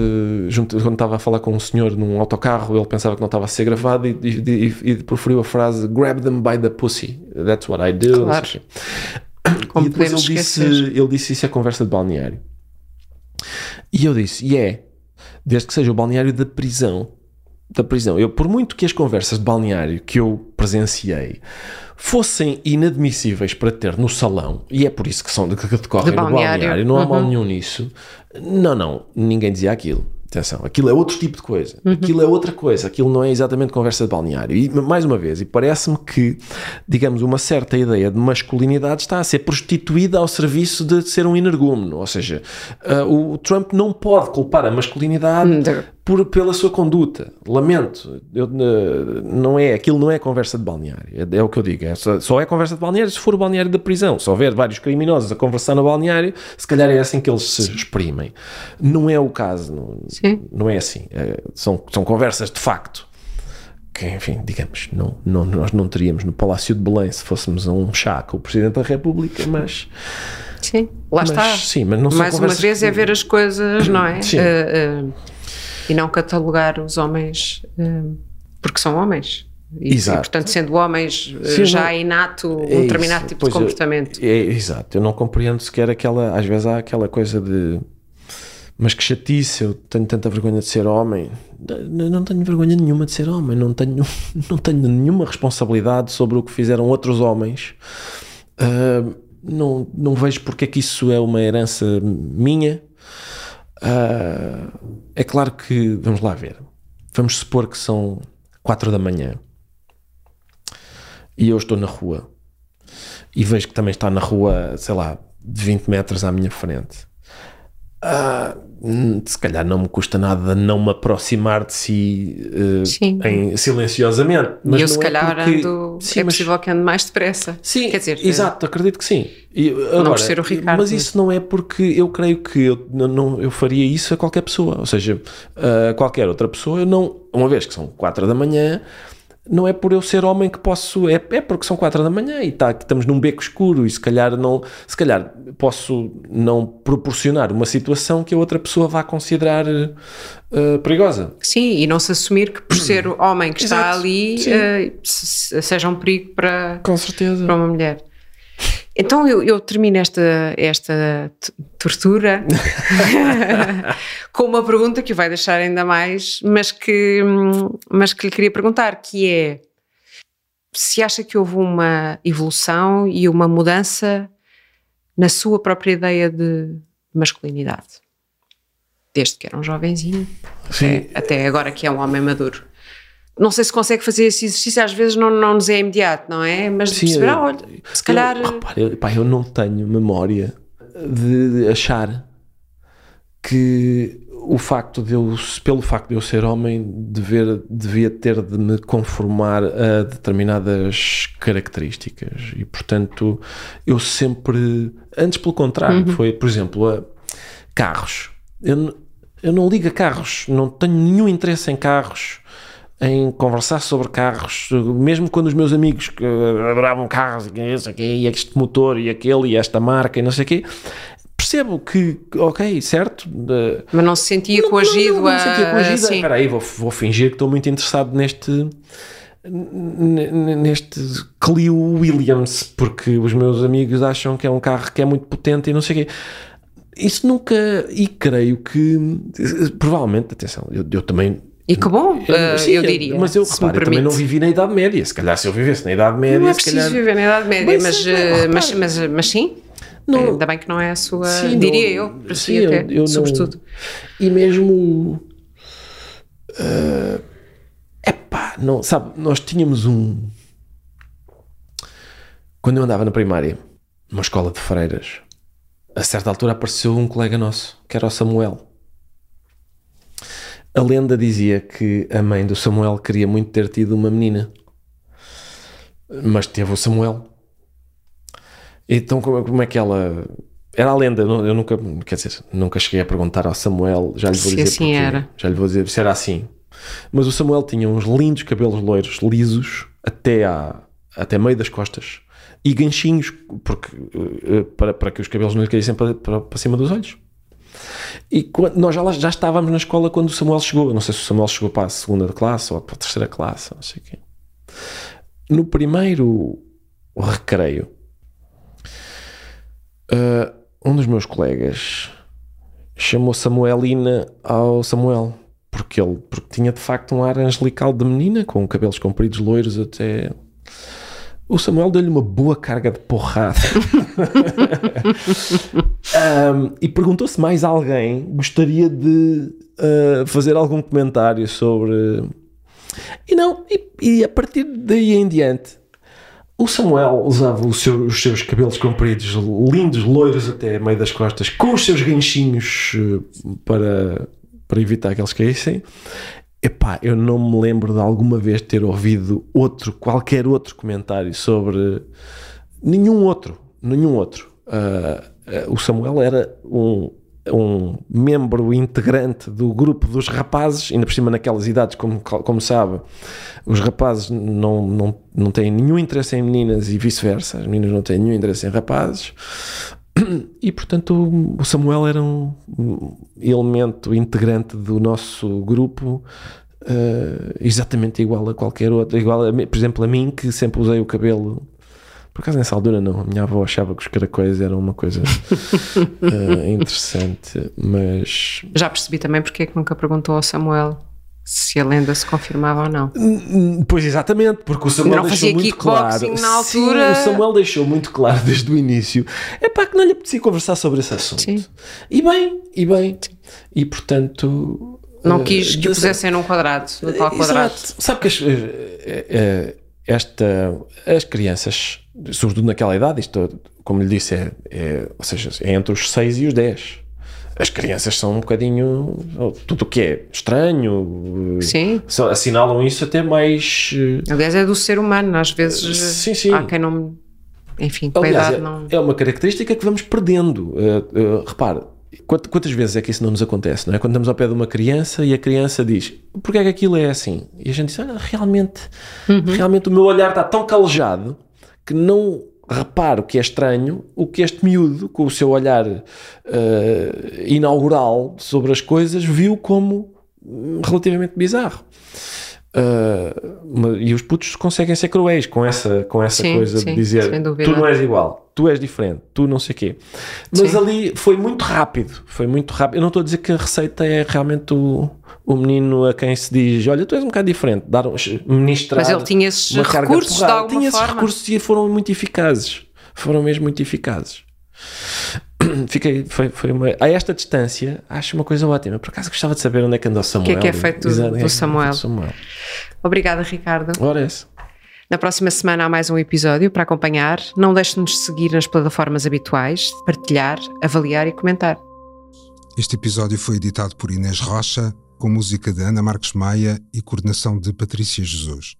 junto, quando estava a falar com um senhor num autocarro, ele pensava que não estava a ser gravado e, e, e, e proferiu a frase Grab them by the pussy. That's what I do. Claro. e depois ele disse, ele disse isso é conversa de balneário. E eu disse, e yeah, é desde que seja o balneário da prisão. Da prisão. Eu, por muito que as conversas de balneário que eu presenciei fossem inadmissíveis para ter no salão, e é por isso que são de que decorrem de balneário. no balneário, não há mal uhum. nenhum nisso. Não, não, ninguém dizia aquilo. Atenção, aquilo é outro tipo de coisa. Uhum. Aquilo é outra coisa. Aquilo não é exatamente conversa de balneário. E, mais uma vez, e parece-me que, digamos, uma certa ideia de masculinidade está a ser prostituída ao serviço de ser um energúmeno. Ou seja, uh, o Trump não pode culpar a masculinidade hum, por, pela sua conduta. Lamento. Eu, não é, aquilo não é conversa de balneário. É, é o que eu digo. É só, só, é conversa de balneário se for o balneário da prisão. Se houver vários criminosos a conversar no balneário, se calhar é assim que eles se exprimem. Não é o caso. Não, não é assim. É, são, são conversas de facto. Que, enfim, digamos, não, não, nós não teríamos no Palácio de Belém se fôssemos a um chá com o Presidente da República, mas. Sim, lá mas, está. Sim, mas não Mais uma vez é ver as coisas, não é? Sim. Uh, uh, e não catalogar os homens uh, porque são homens. E, exato. E, portanto, sendo homens eh, Sim, já não, inato um é determinado isso. tipo pois de comportamento. Eu, é, exato, eu não compreendo sequer aquela, às vezes há aquela coisa de mas que chatice, eu tenho tanta vergonha de ser homem. Não tenho vergonha nenhuma de ser homem, não tenho, não tenho nenhuma responsabilidade sobre o que fizeram outros homens. Uh, não, não vejo porque é que isso é uma herança minha. Uh, é claro que, vamos lá ver, vamos supor que são 4 da manhã e eu estou na rua e vejo que também está na rua, sei lá, de 20 metros à minha frente. Uh, se calhar não me custa nada não me aproximar de si uh, em, silenciosamente. Mas e eu, se é calhar, porque... ando, sim, é possível que ande mais depressa. Sim, Quer dizer, exato, acredito que sim. E, agora, não ser o Ricardo. Mas isso não é porque eu creio que eu, não, eu faria isso a qualquer pessoa. Ou seja, a qualquer outra pessoa, eu não, uma vez que são quatro da manhã, não é por eu ser homem que posso, é, é porque são quatro da manhã e tá, estamos num beco escuro e se calhar não, se calhar posso não proporcionar uma situação que a outra pessoa vá considerar uh, perigosa. Sim, e não se assumir que por ser o homem que Exato, está ali uh, seja um perigo para, Com certeza. para uma mulher. Então eu, eu, termino esta, esta tortura com uma pergunta que o vai deixar ainda mais, mas que, mas que lhe queria perguntar, que é se acha que houve uma evolução e uma mudança na sua própria ideia de masculinidade, desde que era um jovenzinho até, até agora que é um homem maduro não sei se consegue fazer esse exercício, às vezes não, não nos é imediato, não é? Mas de Sim, perceber, ah, olha, se calhar. Eu, repare, eu, pá, eu não tenho memória de achar que o facto de eu, pelo facto de eu ser homem, dever, devia ter de me conformar a determinadas características. E portanto, eu sempre. Antes, pelo contrário, uhum. foi, por exemplo, a carros. Eu, eu não ligo a carros, não tenho nenhum interesse em carros em conversar sobre carros, mesmo quando os meus amigos que adoravam carros e este motor e aquele e esta marca e não sei o quê, percebo que, ok, certo. Mas não se sentia não, coagido não, não, não, se sentia coagido. Espera aí, vou, vou fingir que estou muito interessado neste neste Clio Williams porque os meus amigos acham que é um carro que é muito potente e não sei o quê isso nunca. E creio que. Provavelmente, atenção, eu, eu também. E que bom, eu, uh, sim, eu diria. Mas eu, repare, eu também não vivi na Idade Média. Se calhar se eu vivesse na Idade Média. Não é preciso calhar... viver na Idade Média, mas, mas, mas, mas, mas, sim. Não, Ainda bem que não é a sua. Sim, diria não, eu, para sim, si até, eu sobretudo. Não, e mesmo. Uh, epá, não, sabe, nós tínhamos um. Quando eu andava na primária, numa escola de freiras, a certa altura apareceu um colega nosso, que era o Samuel. A lenda dizia que a mãe do Samuel queria muito ter tido uma menina, mas teve o Samuel. Então, como é que ela. Era a lenda, eu nunca, quer dizer, nunca cheguei a perguntar ao Samuel, já lhe vou se dizer assim porque, era. já lhe vou dizer se era assim. Mas o Samuel tinha uns lindos cabelos loiros, lisos, até, à, até meio das costas, e ganchinhos, porque, eh, para, para que os cabelos não lhe caíssem para, para, para cima dos olhos. E quando, nós já, já estávamos na escola quando o Samuel chegou. Não sei se o Samuel chegou para a segunda classe ou para a terceira classe, não sei o quê. No primeiro recreio, Uh, um dos meus colegas chamou Samuelina ao Samuel porque ele porque tinha de facto um ar angelical de menina com cabelos compridos loiros até o Samuel deu-lhe uma boa carga de porrada um, e perguntou se mais alguém gostaria de uh, fazer algum comentário sobre e não e, e a partir daí em diante o Samuel usava seu, os seus cabelos compridos, lindos, loiros até meio das costas, com os seus ganchinhos eh, para, para evitar que eles caíssem. Epá, eu não me lembro de alguma vez ter ouvido outro, qualquer outro comentário sobre nenhum outro, nenhum outro. Uh, uh, o Samuel era um um membro integrante do grupo dos rapazes, ainda por cima naquelas idades, como, como sabe, os rapazes não, não, não têm nenhum interesse em meninas e vice-versa, as meninas não têm nenhum interesse em rapazes, e portanto o Samuel era um elemento integrante do nosso grupo uh, exatamente igual a qualquer outro, igual a, por exemplo a mim que sempre usei o cabelo por acaso nessa altura não, a minha avó achava que os caracóis eram uma coisa uh, interessante, mas. Já percebi também porque é que nunca perguntou ao Samuel se a lenda se confirmava ou não. Pois exatamente, porque o Samuel não deixou muito claro. Na altura... Sim, o Samuel deixou muito claro desde o início. É pá, que não lhe apetecia conversar sobre esse assunto. Sim. E bem, e bem. E portanto. Não uh, quis que o pusessem num quadrado, no tal quadrado. Exato. Sabe que as, uh, esta, as crianças sobretudo naquela idade, isto, como lhe disse, é, é, ou seja, é entre os 6 e os 10. As crianças são um bocadinho. Tudo o que é estranho, sim. assinalam isso até mais. Eh, Aliás, é do ser humano, às vezes sim, sim. há quem não. Enfim, com Aliás, a idade é, não. É uma característica que vamos perdendo. Uh, uh, repare, Quantas vezes é que isso não nos acontece, não é? Quando estamos ao pé de uma criança e a criança diz porquê é que aquilo é assim? E a gente diz, olha, realmente, uhum. realmente o meu olhar está tão calejado que não reparo que é estranho o que este miúdo, com o seu olhar uh, inaugural sobre as coisas, viu como relativamente bizarro. Uh, e os putos conseguem ser cruéis com essa, com essa sim, coisa sim, de dizer tu não és igual, tu és diferente, tu não sei o quê. Mas sim. ali foi muito rápido, foi muito rápido. Eu não estou a dizer que a receita é realmente o, o menino a quem se diz: Olha, tu és um bocado diferente, dar, ministrar. Mas ele tinha esses recursos de, alguma tinha forma. esses recursos e foram muito eficazes. Foram mesmo muito eficazes. fiquei, foi, foi uma, a esta distância, acho uma coisa ótima. Por acaso gostava de saber onde é que andou o Samuel. O que é que é feito do, é Samuel. do Samuel? Obrigada, Ricardo. Ora é esse. Na próxima semana há mais um episódio para acompanhar. Não deixe de nos seguir nas plataformas habituais, partilhar, avaliar e comentar. Este episódio foi editado por Inês Rocha, com música de Ana Marques Maia e coordenação de Patrícia Jesus.